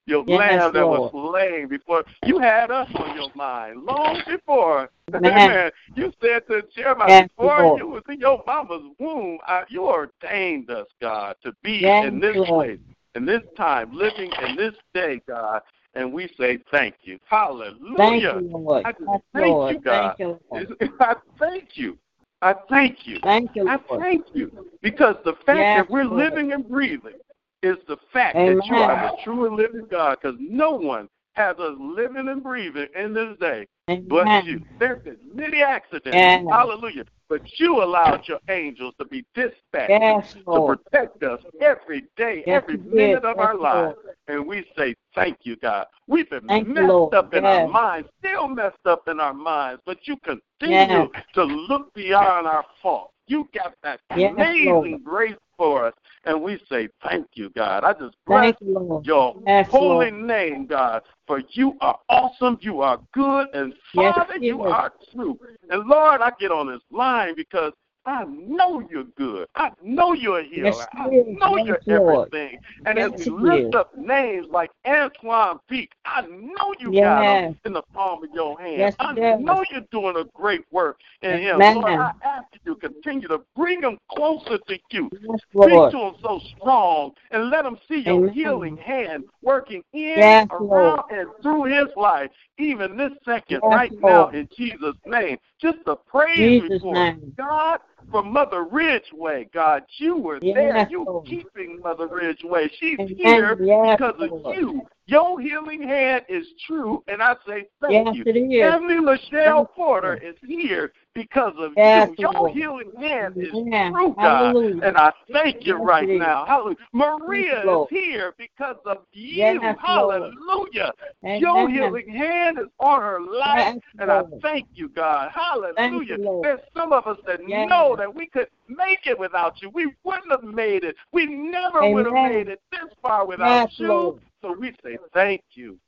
your Yes, lamb that was slain before you had us on your mind long before. (laughs) Amen. Amen. You said to Jeremiah, Yes, before Lord. you was in your mama's womb, I, you ordained us, God, to be Yes, in this Lord. place, in this time, living in this day, God. And we say thank you. Hallelujah. Thank you, Lord. I just thank you, God. Thank you. (laughs) I thank you. I thank you. Thank you, I thank you because the fact Yes, that we're Lord. living and breathing is the fact that you are the true and living God. Because no one has us living and breathing in this day but Amen. you. There's been many accidents. Yes. Hallelujah. But you allowed your angels to be dispatched Yes, to protect us every day, Yes, every minute of our lives. And we say, Thank you, God. We've been Thank messed Lord. up in our minds, still messed up in our minds, but you continue to look beyond our faults. You got that amazing grace for us. And we say, Thank you, God. I just bless you, your Yes, holy Lord. name, God. For you are awesome, you are good, and Father, He you are true. And Lord, I get on this line because I know you're good. I know you're a healer. Yes, I know Yes, you're Lord. everything. And Yes, as we lift up names like Antoine Peak, I know you got him in the palm of your hand. Yes, I know you're doing a great work in him. Amen. Lord, I ask you to continue to bring him closer to you. Yes, Speak to him so strong and let him see your Amen. healing hand working in, Yes, around, Lord. and through his life, even this second, Yes, right now, in Jesus' name. Just a praise Jesus' report. name. God, for Mother Ridgeway, God, you were Yes, there. You Lord. keeping Mother Ridgeway. She's Amen. here Yes, because of you. Your healing hand is true, and I say thank Yes, you. it is. Emily Michelle you. Porter is here because of Yes, you. Your healing hand is Amen. true, God. Hallelujah. And I thank you right now. Hallelujah. Maria is here because of you. Yes. Hallelujah. Your Amen. healing hand is on her life, Yes, and I thank you, God. Hallelujah. you, There's some of us that Yes. know that we could make it without you. We wouldn't have made it. We never would have made it this far without Yes, you. So we say thank you.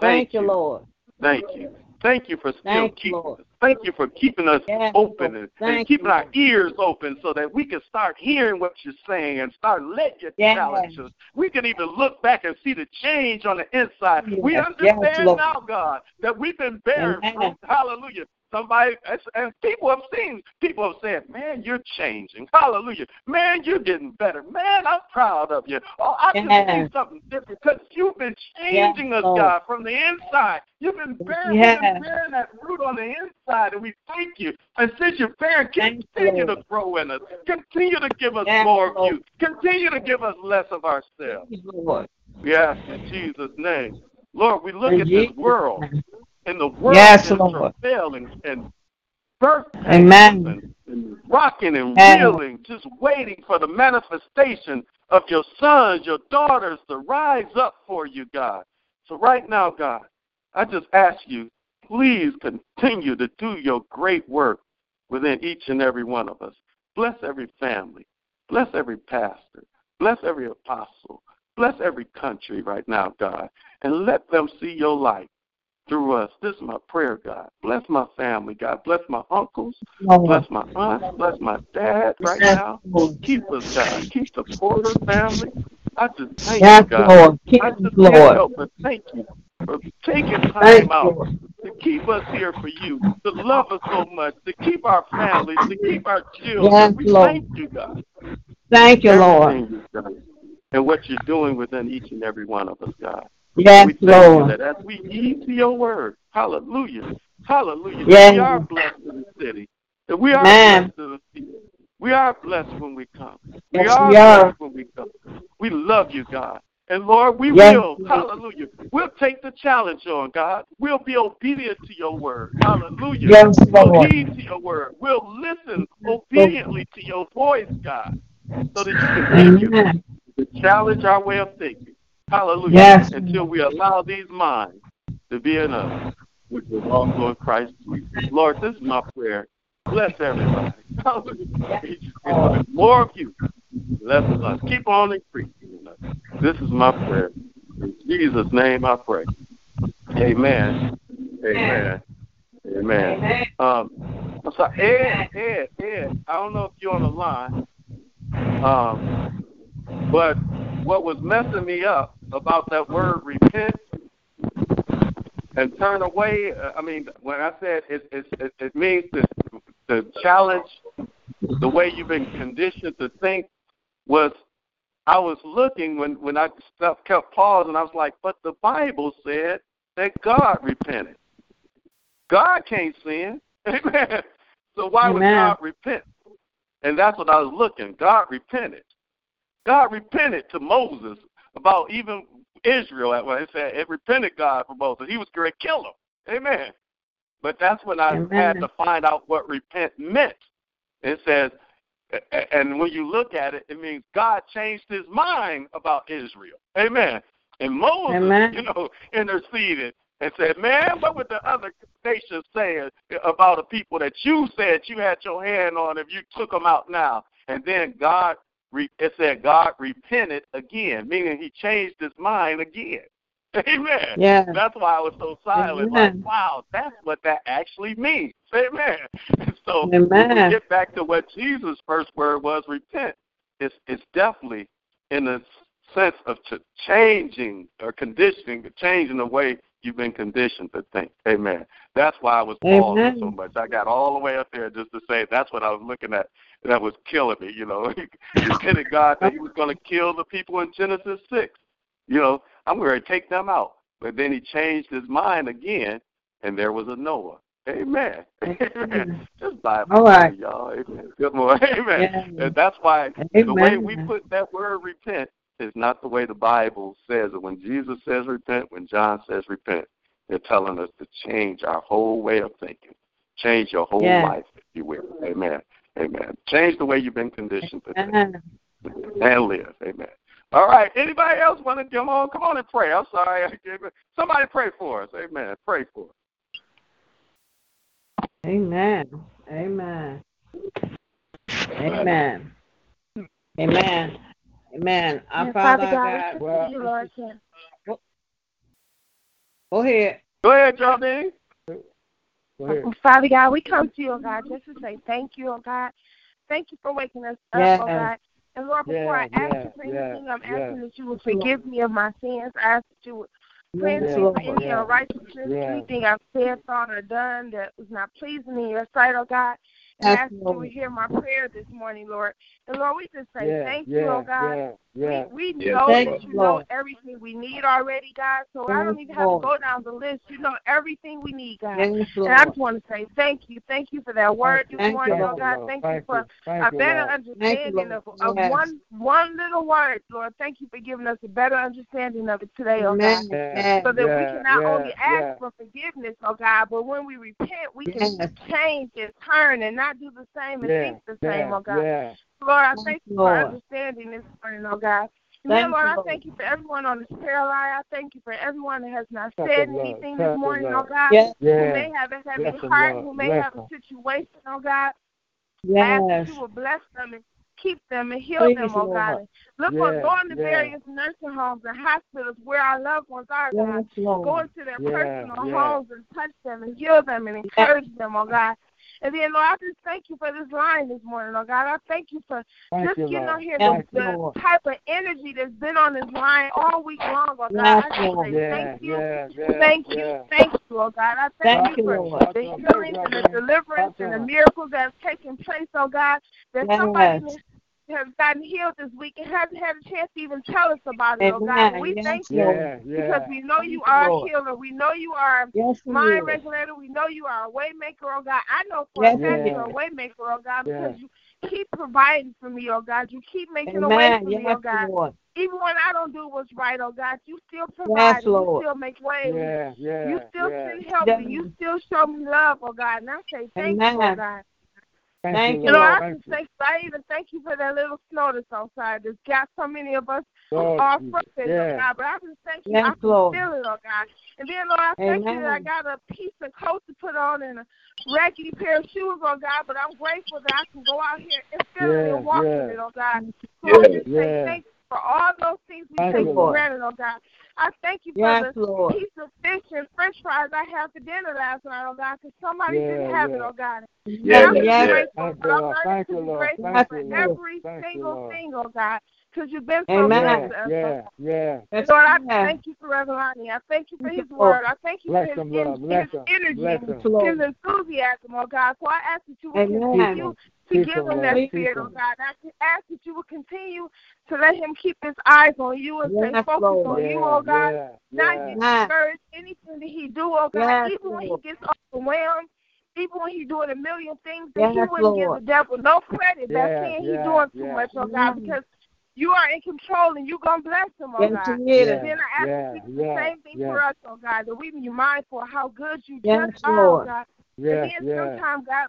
Thank you, Lord. Thank you. Thank you for still Thank keeping us. Thank you for keeping us Yes, open and, and keeping you, our Lord. ears open so that we can start hearing what you're saying and start letting you Yes. challenge us. We can even look back and see the change on the inside. We understand yes, now, God, that we've been bearing fruit. Hallelujah. Somebody and people have seen, people have said, "Man, you're changing." Hallelujah, man, you're getting better. Man, I'm proud of you. Oh, I just Yes. see something different because you've been changing Yes, us. God, from the inside. You've been bearing, Yes. you've been bearing that fruit on the inside, and we thank you. And since you're bearing, continue to grow in us. Continue to give us Yes, more of you. Continue to give us less of ourselves. Thank you, Lord. We ask in Jesus' name. Lord, we look at this world. And the world Yes, is Lord. travailing and birth Amen. and, and rocking and Yes. reeling, just waiting for the manifestation of your sons, your daughters to rise up for you, God. So right now, God, I just ask you, please continue to do your great work within each and every one of us. Bless every family. Bless every pastor. Bless every apostle. Bless every country right now, God. And let them see your light through us. This is my prayer, God. Bless my family, God. Bless my uncles. Bless my aunt. Bless my dad right now. Keep us, God. Keep the Porter family. I just thank Yes, you, God. Lord. Keep I us, just can't Lord. help but thank you for taking time Thank out to keep us here for you, to love us so much, to keep our families, to keep our children. Yes, we Lord. thank you, God. Thank you, Lord. Everything you've done and what you're doing within each and every one of us, God. Yes, we thank you Lord. that as we heed to your word, hallelujah, hallelujah, Yes. we are blessed in the city, that we are Amen. blessed in the field. We are blessed when we come. We Yes, are we are. blessed when we come. We love you, God. And Lord, we Yes, will, hallelujah, we'll take the challenge on, God. We'll be obedient to your word. Hallelujah. Yes, We'll heed to your word. We'll listen obediently to your voice, God, so that you continue Amen. to challenge our way of thinking. Hallelujah. Yes. Until we allow these minds to be in us, which is also in Christ Jesus. Lord, this is my prayer. Bless everybody. Hallelujah. More of you, less of us. Keep on increasing in us. This is my prayer. In Jesus' name I pray. Amen. Amen. Amen. Um, I'm sorry, Ed, Ed, Ed. I don't know if you're on the line. Um, But what was messing me up about that word repent and turn away, I mean, when I said it, it, it, it means to, to challenge the way you've been conditioned to think was I was looking when when I stuff kept pausing. I was like, but the Bible said that God repented. God can't sin. (laughs) Amen. So why Amen. would God repent? And that's what I was looking. God repented. God repented to Moses about even Israel. When it said it repented God for Moses. He was going to kill him. Amen. But that's when I Amen. had to find out what repent meant. It says, and when you look at it, it means God changed his mind about Israel. Amen. And Moses, Amen. you know, interceded and said, Man, what would the other nations say about the people that you said you had your hand on if you took them out now? And then God, it said God repented again, meaning he changed his mind again. (laughs) Amen. Yeah. That's why I was so silent. Amen. Like, wow, that's what that actually means. (laughs) Amen. (laughs) So Amen. when we get back to what Jesus' first word was, repent, it's it's definitely in the sense of ch- changing or conditioning, changing the way you've been conditioned to think. Amen. That's why I was pausing Amen. so much. I got all the way up there just to say that's what I was looking at. That was killing me, you know. (laughs) he repented (laughs) God that he was going to kill the people in Genesis 6. You know, I'm going to take them out. But then he changed his mind again, and there was a Noah. Amen. (laughs) Amen. Just Bible, All right. y'all. Amen. Good morning. Amen. Yeah. And that's why the way we put that word repent is not the way the Bible says it. When Jesus says repent, when John says repent, they're telling us to change our whole way of thinking, change your whole Yeah. life, if you will. Amen. Amen. Change the way you've been conditioned to think Amen. and live. Amen. All right. Anybody else want to come on? Come on and pray. I'm sorry. I gave it. Somebody pray for us. Amen. Pray for us. Amen. Amen. Amen. Amen. Amen. Our And Father, Father our God, God, we you, Lord, yes. go ahead. Go ahead, Jardine. Oh, Father God, we come to you, oh God, just to say thank you, oh God. Thank you for waking us up, oh Yes. oh God. And Lord, before I ask yeah, you for yeah, anything, I'm yeah. asking that you would forgive me of my sins. I ask that you would cleanse Yes, me Lord. for any Yeah. unrighteousness, Yeah. anything I've said, thought, or done that was not pleasing in your sight, oh God. And Yes, ask you Lord. would hear my prayer this morning, Lord. And Lord, we just say yeah, thank yeah, you, oh God. yeah, yeah. We, we Yes, know Thank that you, you know everything we need already, God. So I don't even have to go down the list. You know everything we need, God. Yes, And I just want to say thank you. Thank you for that word this Thank you, morning, oh Lord. oh God. Lord. Thank you for. Thank a better Lord. understanding of, of Yes. one one little word, Lord. Thank you for giving us a better understanding of it today, oh God. Amen. So that we can not yeah, only ask yeah. for forgiveness, oh God, but when we repent, we can change and turn and not do the same and Yeah, think the same, yeah, oh God. yeah. Lord, I Thank thank you, you for understanding this morning, oh God. And then, Lord, you, I thank you for everyone on this prayer line. I thank you for everyone that has not Touch said them, Lord. anything Touch this morning, oh God. Yes. Who may have a heavy Bless them, heart, who may Bless have a situation, oh God. I ask that you will bless them and keep them and heal Please, them, oh God. Lord. And Look on going to into yeah. various nursing homes and hospitals where our loved ones are, God. Yes, Lord. Go into their Yeah, personal yeah. homes and touch them and heal them and encourage them, oh God. And then, Lord, I just thank you for this line this morning, oh God. I thank you for Thank just you, getting Lord. on here, the, the type of energy that's been on this line all week long, oh God. I just say Yeah, thank you. yeah, yeah, Thank you, thank you, oh God. I thank, Thank you for Lord. the healings and the deliverance and the miracles that have taken place, oh God. That somebody. Has gotten healed this week and hasn't had a chance to even tell us about it, oh God. And we Yes, thank you Lord. Yeah, because we know you are a healer. We know you are a Yes, mind is. regulator. We know you are a way maker, oh God. I know for Yes, a fact you're a is. way maker, oh God, because Yeah. you keep providing for me, oh God. You keep making a way Amen. for me, oh God. Lord. Even when I don't do what's right, oh God, you still provide and you still make ways. Yeah, yeah, You still yeah. send help me. you still show me love, oh God. And I say thank you, oh Amen. God. Thank, Thank you, You know, Lord. I Thank just you. thank I even thank you for that little snow that's outside that's got so many of us Lord off Jesus. frustrated, oh Yeah. God. But I just thank you. Yes, I can Lord. feel it, oh God. And then Lord, I thank you that I got a piece of coat to put on and a raggedy pair of shoes, oh God, but I'm grateful that I can go out here and feel it Yeah, and walk yeah. in it, oh God. So Yeah. I just say thank you for all those things we Thank take oh I thank you yes, for the Lord. piece of fish and french fries I had for dinner last night, oh God, because somebody yeah, didn't have yeah. it, oh God. Yeah, I'm yeah. grateful. Thank I'm to for every single thing, oh God because you've been so blessed. Yeah, oh yeah. And Lord, I thank you for Revelani. I thank you for his word. I thank you bless for his, him, en- his energy, his enthusiasm, oh God. So I ask that you will continue to give him that spirit, oh God. I ask that you will continue to let him keep his eyes on you and yes, stay focused Lord. on yeah, you, oh God. Yeah, Not yeah. discourage anything that he do, oh God. Yes, even when he gets overwhelmed, even when he's doing a million things, that yes, he wouldn't Lord. give the devil no credit. Yeah, That's saying he's doing too much, oh God, because you are in control and you're going to bless him, oh yes, God. And then I ask yeah, you the same thing for us, oh God, that we be mindful how good you yes, just Lord. are, oh God. And then sometimes, God,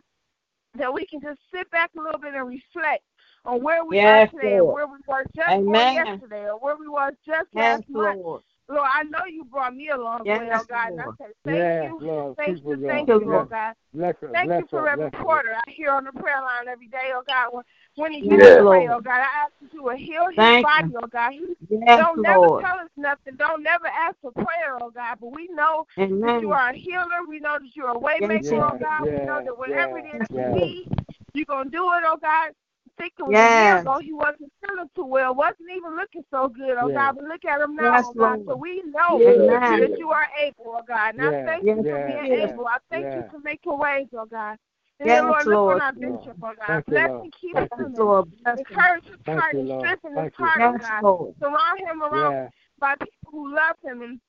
that we can just sit back a little bit and reflect on where we yes, are today Lord. and where we were just yesterday or where we were just yes, last Lord. month Lord, I know you brought me along, yes, way, oh God. And I say thank yes, you. Lord, thank you, thank you, Lord oh God. Bless her, thank bless you for her, every quarter. I hear on the prayer line every day, oh God. When, when he gets yes, away, oh God, I ask you to heal his thank body, oh God. He yes, don't Lord. never tell us nothing. Don't never ask for prayer, oh God. But we know Amen. that you are a healer. We know that you're a waymaker, yes, oh God. we know that whatever it is we need, you're gonna do it, oh God think it was yes. a year ago he wasn't feeling too well, wasn't even looking so good, oh yes. God. But look at him now, yes, oh God. Lord. So we know yes. that you are able, oh God. And yes. I thank yes. you for being yes. able. I thank yes. you for making ways, oh God. And yes, Lord, Lord, look on our bishop, oh God. Bless and keep him. Encourage his heart and strengthen his heart, oh God. Lord. Surround him around yes. by people who love him and,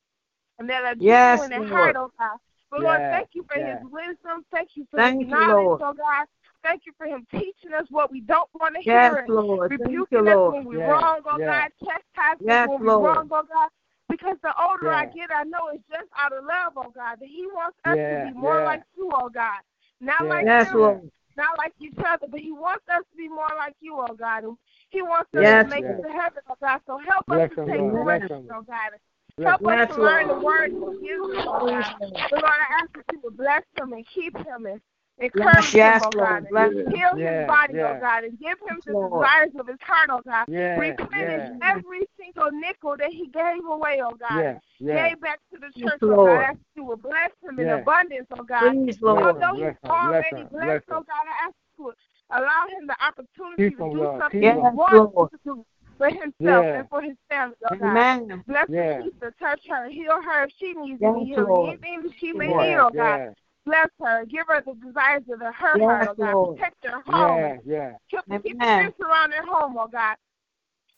and that are yes, genuine and hurt, oh God. But yes. Lord, thank you for yes. his wisdom. Thank you for thank his knowledge, Lord. oh God. Thank you for him teaching us what we don't want to yes, hear. Lord. And rebuking you, us when we're yes, wrong, oh yes. God. Chastising yes, when we're wrong, oh God. Because the older I get, I know it's just out of love, oh God, that he wants us to be more like you, oh God. Not like yes, you, not like each other, but he wants us to be more like you, oh God. He wants us to make it to heaven, oh God. So help us Bless to take directions, oh God. Help us to learn the word from you, oh God. But Lord, I ask that you would bless him and keep him and Encourage yes, him, oh God. Bless heal yes, his body, yes. oh God, and give him the Lord. desires of his heart, oh God. Yes, Replenish every single nickel that he gave away, oh God. Yes, yes. Gave back to the church, oh God. I ask you to bless him in abundance, oh God. Please, Lord. Although he's already bless blessed, oh God, I ask you to allow him the opportunity Keep to do Lord. something Keep he wants to do for himself yeah. and for his family. Oh God. Amen. Bless yeah. her, touch her, heal her if she needs yes, to be healed. Anything that she may yeah. need, oh God. Bless her. Give her the desires of her heart, yes, oh God. Lord. Protect her home. Yeah, yeah. Keep, keep the around her home, oh God.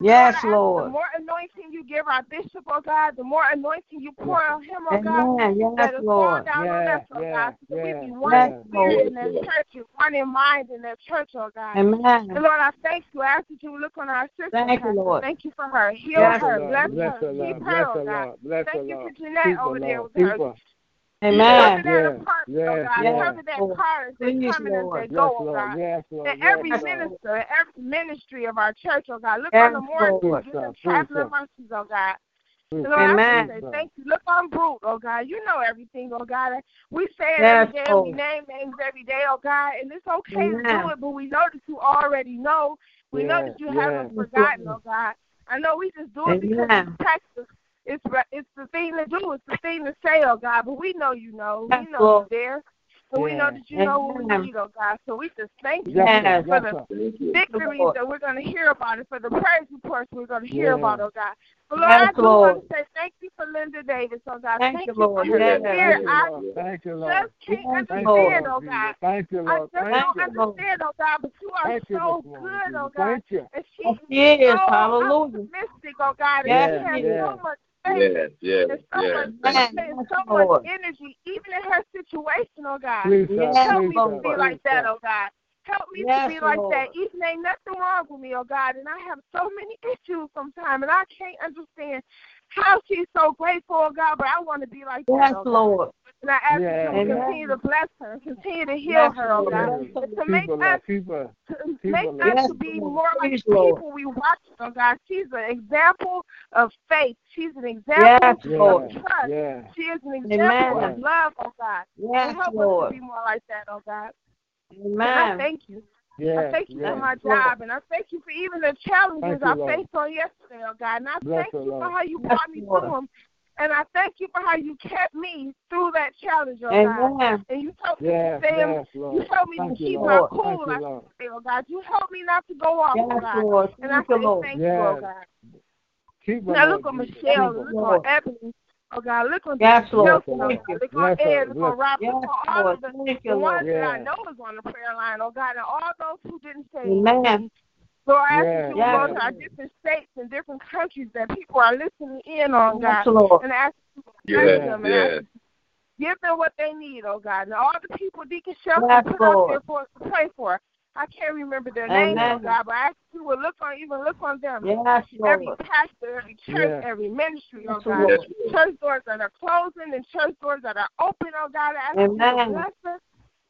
Yes, Lord. Lord. The more anointing you give our bishop, oh God, the more anointing you pour on him, oh God. Amen. Yes, let us Lord. down yes, on us, oh yes, God, so yes, we be one yes, spirit in that church, one in mind in that church, oh God. Amen. And Lord, I thank you. I ask that you look on our sister. Thank God. you, Lord. Thank you for her. Heal yes, her. Bless, bless her. Lord. Bless, bless her, her, oh Lord. Bless her, Keep her, Lord. Bless her, Lord. Thank you for Jeanette over there with her. Amen. Cover yes, yes, that every minister, every ministry of our church, oh God. Look yes, on the morning. Give them traveling mercies, oh God. Lord, Amen. Say thank you. Look on Brute, oh God. You know everything, oh God. We say it yes, every day, oh. we name names every day, oh God. And it's okay Amen. to do it, but we know that you already know. We yes, know that you yes. haven't forgotten, oh God. I know we just do it because yeah. you text it's it's the thing to do. It's the thing to say, oh God. But we know you know. We know cool. you're there. So yeah. we know that you know what we need, oh God. So we just thank you yes, for yes, the victories that we're going to hear about and for the praise reports we're going to hear yeah. about, oh God. But Lord, yes, I do Lord. want to say thank you for Linda Davis, oh God. Thank, thank you, Lord. for yes. her spirit. Thank you, Lord. Just can't thank understand, you, oh God. Thank you, Lord. I just thank don't you, understand, Lord. oh God, but you are thank so you, good, oh God. Thank you. And she's yes, so hallelujah. optimistic, oh God. And yes, she has yes. so much Yes, yes, yes. Someone's someone energy, even in her situation, oh God. Please, yes, help me to be like that, oh God. Help me yes, to be like Lord. that. Even ain't nothing wrong with me, oh God. And I have so many (laughs) issues sometimes, and I can't understand how she's so grateful, oh God, but I want to be like that. Yes, oh Lord. And I ask yeah, you to continue to bless her, continue to heal yes, her, oh God. To make people, us, people, to make people, us be more like the people Lord. we watch, oh God. She's an example of faith. She's an example of trust. She is an example Amen. of love, oh God. Yes, so help Lord. us to be more like that, oh God. Amen. And I thank you. Yeah. I thank you yeah. for my job, and I thank you for even the challenges you, I Lord. faced on yesterday, oh God. And I Bless thank her, you for how you brought me through them And I thank you for how you kept me through that challenge, oh God. And you told me Yes, to stay, yes, you told me Thank to keep Lord. my cool. Thank you, I Lord. oh God, you helped me not to go off, oh God. Lord. And I Thank you, say Lord. thank you, oh God. Keep Now look on Michelle, Keep look Lord. on Ebony, oh God, look on Yes, Lord. Nelson, Thank God, you. look on Bless her. Ed, look on Bless- Rob, Yes, look on all Lord. of the, Thank the ones Lord. that I know is on the prayer line, oh God, and all those who didn't say Amen. anything. So I ask Yes, that you will go to our different states and different countries that people are listening in on, Yes, God, Lord. and I ask that you will bless Yes, them and yes. Give them what they need, oh God. And all the people Deacon Shelton Yes, put out there for us to pray for. I can't remember their names, oh God, but I ask you will look on even look on them. Yes, Every Lord. pastor, every church, Yes. every ministry, oh Yes, God. Lord. Church doors that are closing and church doors that are open, oh God. I ask you to bless us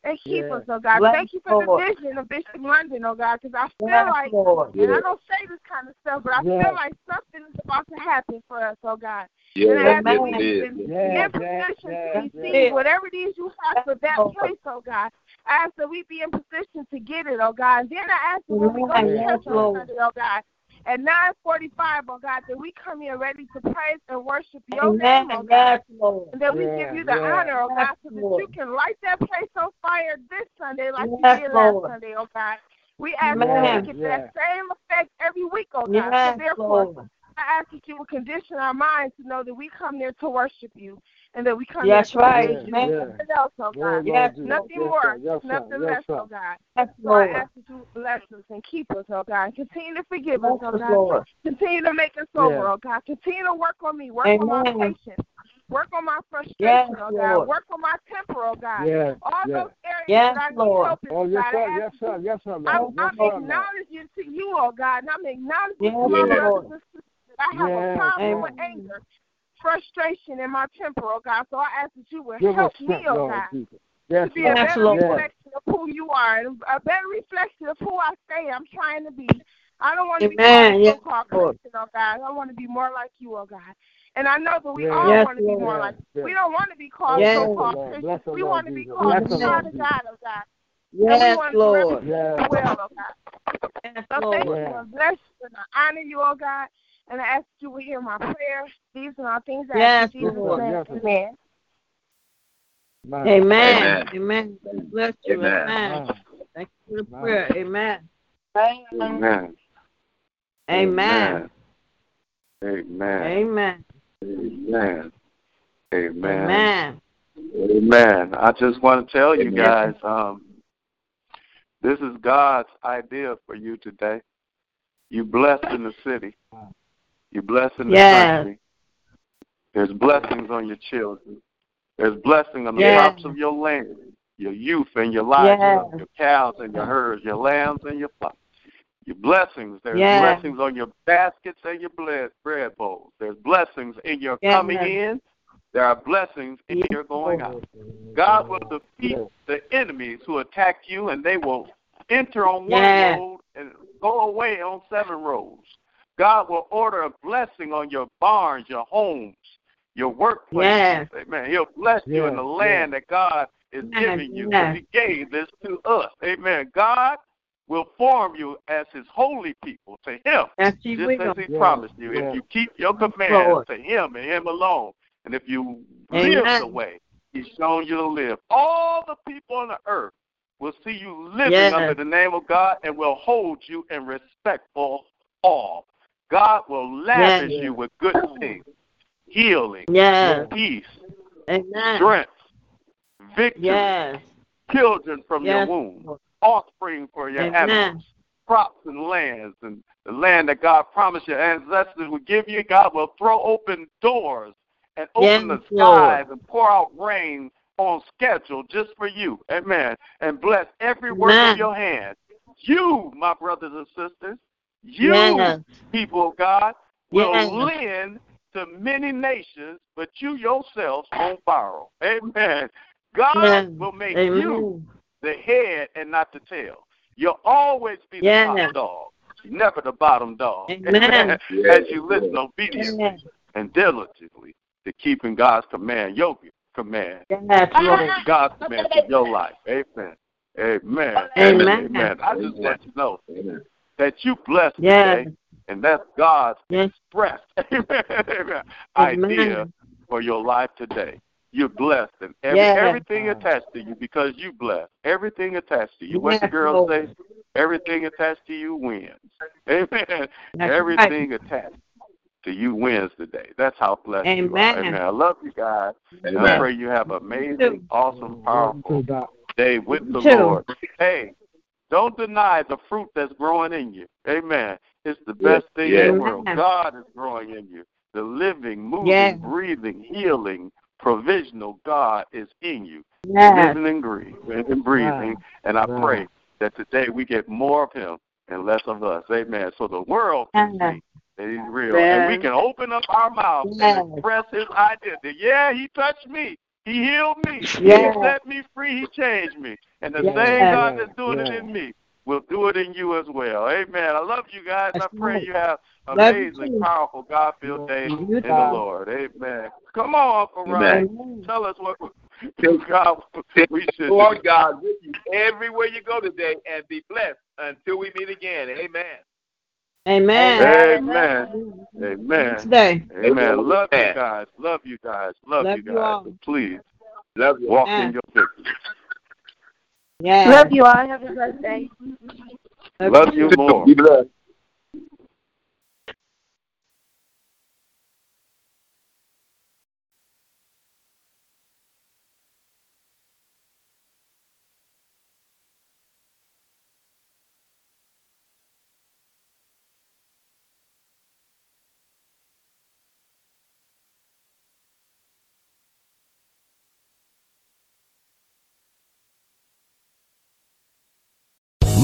and keep Yes. us, oh God. Bless Thank you for Lord. the vision of Bishop London, oh God, because I feel Yes, like Lord. and I don't say this kind of stuff, but I Yes. feel like something is about to happen for us, oh God. Yes, and I ask that yes, we it be is. in, Yes, position yes, to yes. receive whatever it is you have for that place, oh God. I ask that we be in position to get it, oh God. And then I ask that when we go to church on Sunday, oh God, at 945, oh God, that we come here ready to praise and worship your Amen. name, oh God. Yes, And that we Yeah, give you the yeah. honor, oh Yes, God, so that Lord. you can light that place on fire this Sunday like Yes, you did last Lord. Sunday, oh God. We ask Amen. that we get that same effect every week, oh God. Yes, so therefore, Lord. I ask that you will condition our minds to know that we come there to worship you and that we come Yes, here right. praise you. Amen. Nothing else, oh God. Yes. Nothing Yes, more. Yes, nothing less, oh God. Yes, So I ask that you bless us and keep us, oh God. Continue to forgive us, oh God. Lord. Continue to make us over, Yeah. oh God. Continue to work on me. Work on my patience. Work on my frustration, Yes, oh God. Lord. Work on my temper, oh God. Yes, All yes. those areas Yes, that I need Lord. help in, Oh, yes, God. sir. Yes, sir. Yes, sir. I'm, Yes, I'm acknowledging to you, oh God, and I'm acknowledging Yes, to my brothers and sisters that I have Yes, a problem yes. with anger, frustration, and my temper, oh God. So I ask that you will Give help me, strength, oh God, Jesus. Yes, to be a Lord. Yes, better Lord. reflection of who you are and a better reflection of who I say I'm trying to be. I don't want to be Amen. called Yes, so-called Christian, oh God. I want to be more like you, oh God. And I know that we Yes. all Yes, want to be more Yes, like yes. We don't want to be called Yes. so-called Lord. Christians. Bless the We Lord want to be Jesus. called Bless the the child Lord of Jesus. God, oh God. And we Yes, want to Lord. represent Yes. you well, oh God. Yes, So thank Lord. you Yeah. and bless you and I honor you, oh God. And I ask you will hear my prayers. These are all things I Yes, ask in Jesus' Lord. name. Yes. Amen. Amen. Amen. Amen. Bless you. Amen. Amen. Thank you for the prayer. Amen. Amen. Amen. Amen. Amen. Amen. Amen. Amen. Amen. I just want to tell you guys, um, this is God's idea for you today. You blessed in the city. You blessed in the Yes. country. There's blessings on your children. There's blessing on the Yes. crops of your land, your youth and your livestock, Yes. your cows and your herds, your lambs and your flocks. Your blessings. There's blessings on your baskets and your bread, bread bowls. There's blessings in your coming in. There are blessings in your going out. God will defeat the enemies who attack you, and they will enter on one road and go away on seven roads. God will order a blessing on your barns, your homes, your workplaces. Yes. Amen. He'll bless you in the land that God is Yes, giving you. yes. He gave this to us. Amen. God will form you as his holy people to him Yes, He just will. as he Yeah, promised you. yeah. If you keep your Lord. commands to him and him alone, and if you live the way he's shown you to live, all the people on the earth will see you living Yes. under the name of God and will hold you in respectful awe. God will lavish Yes. you with good things, healing, Yes. peace, Amen. strength, victory, Yes. children from your womb, offspring for your Amen. animals, crops and lands, and the land that God promised your ancestors would give you. God will throw open doors and open the skies and pour out rain on schedule just for you. Amen. And bless every work Amen. of your hand. You, my brothers and sisters, you, Yes. people of God, will Yes. lend to many nations, but you yourselves won't borrow. Amen. God Yes. will make you the head and not the tail. You'll always be the top dog, never the bottom dog. (laughs) Amen. As you listen obediently Yes. and diligently to keeping God's command, your command, Yes, Lord. God's command for your life. Amen. Amen. Amen. Amen. I just want you to know that you blessed Yes. today, and that's God's Yes. expressed (laughs) Amen. idea Amen. for your life today. You're blessed, and every, Yes. everything attached to you because you blessed. Everything attached to you. What the Yes, girls say? Everything attached to you wins. (laughs) Amen. That's everything attached to you wins today. That's how blessed you are. Amen. Amen. I love you guys. And I pray you have an amazing, awesome, powerful day with the Lord. Hey, don't deny the fruit that's growing in you. Amen. It's the best thing in the world. God is growing in you. The living, moving, Yes. breathing, healing, provisional God is in you. Yes. Living and breathing and breathing. And I Wow. pray that today we get more of him and less of us. Amen. So the world can Amen. see that he's real. And we can open up our mouth Yes. and express his identity. Yeah, he touched me. He healed me. Yes. He set me free. He changed me. And the Yes. same God that's doing it in me will do it in you as well. Amen. I love you guys. I pray right. you have Love you amazing, powerful, God filled day You in the. Lord. Amen. Come on, Uncle Ryan. Amen. Tell us what (laughs) God we should Lord do. God with you everywhere you go today and be blessed until we meet again. Amen. Amen. Amen. Amen. Today. Amen. Love you guys. Love you guys. Love, Love you you guys. all. And please Love you. walk Amen. in your victory. Yes. Love you all. Have a blessed day. Love you more. Be blessed.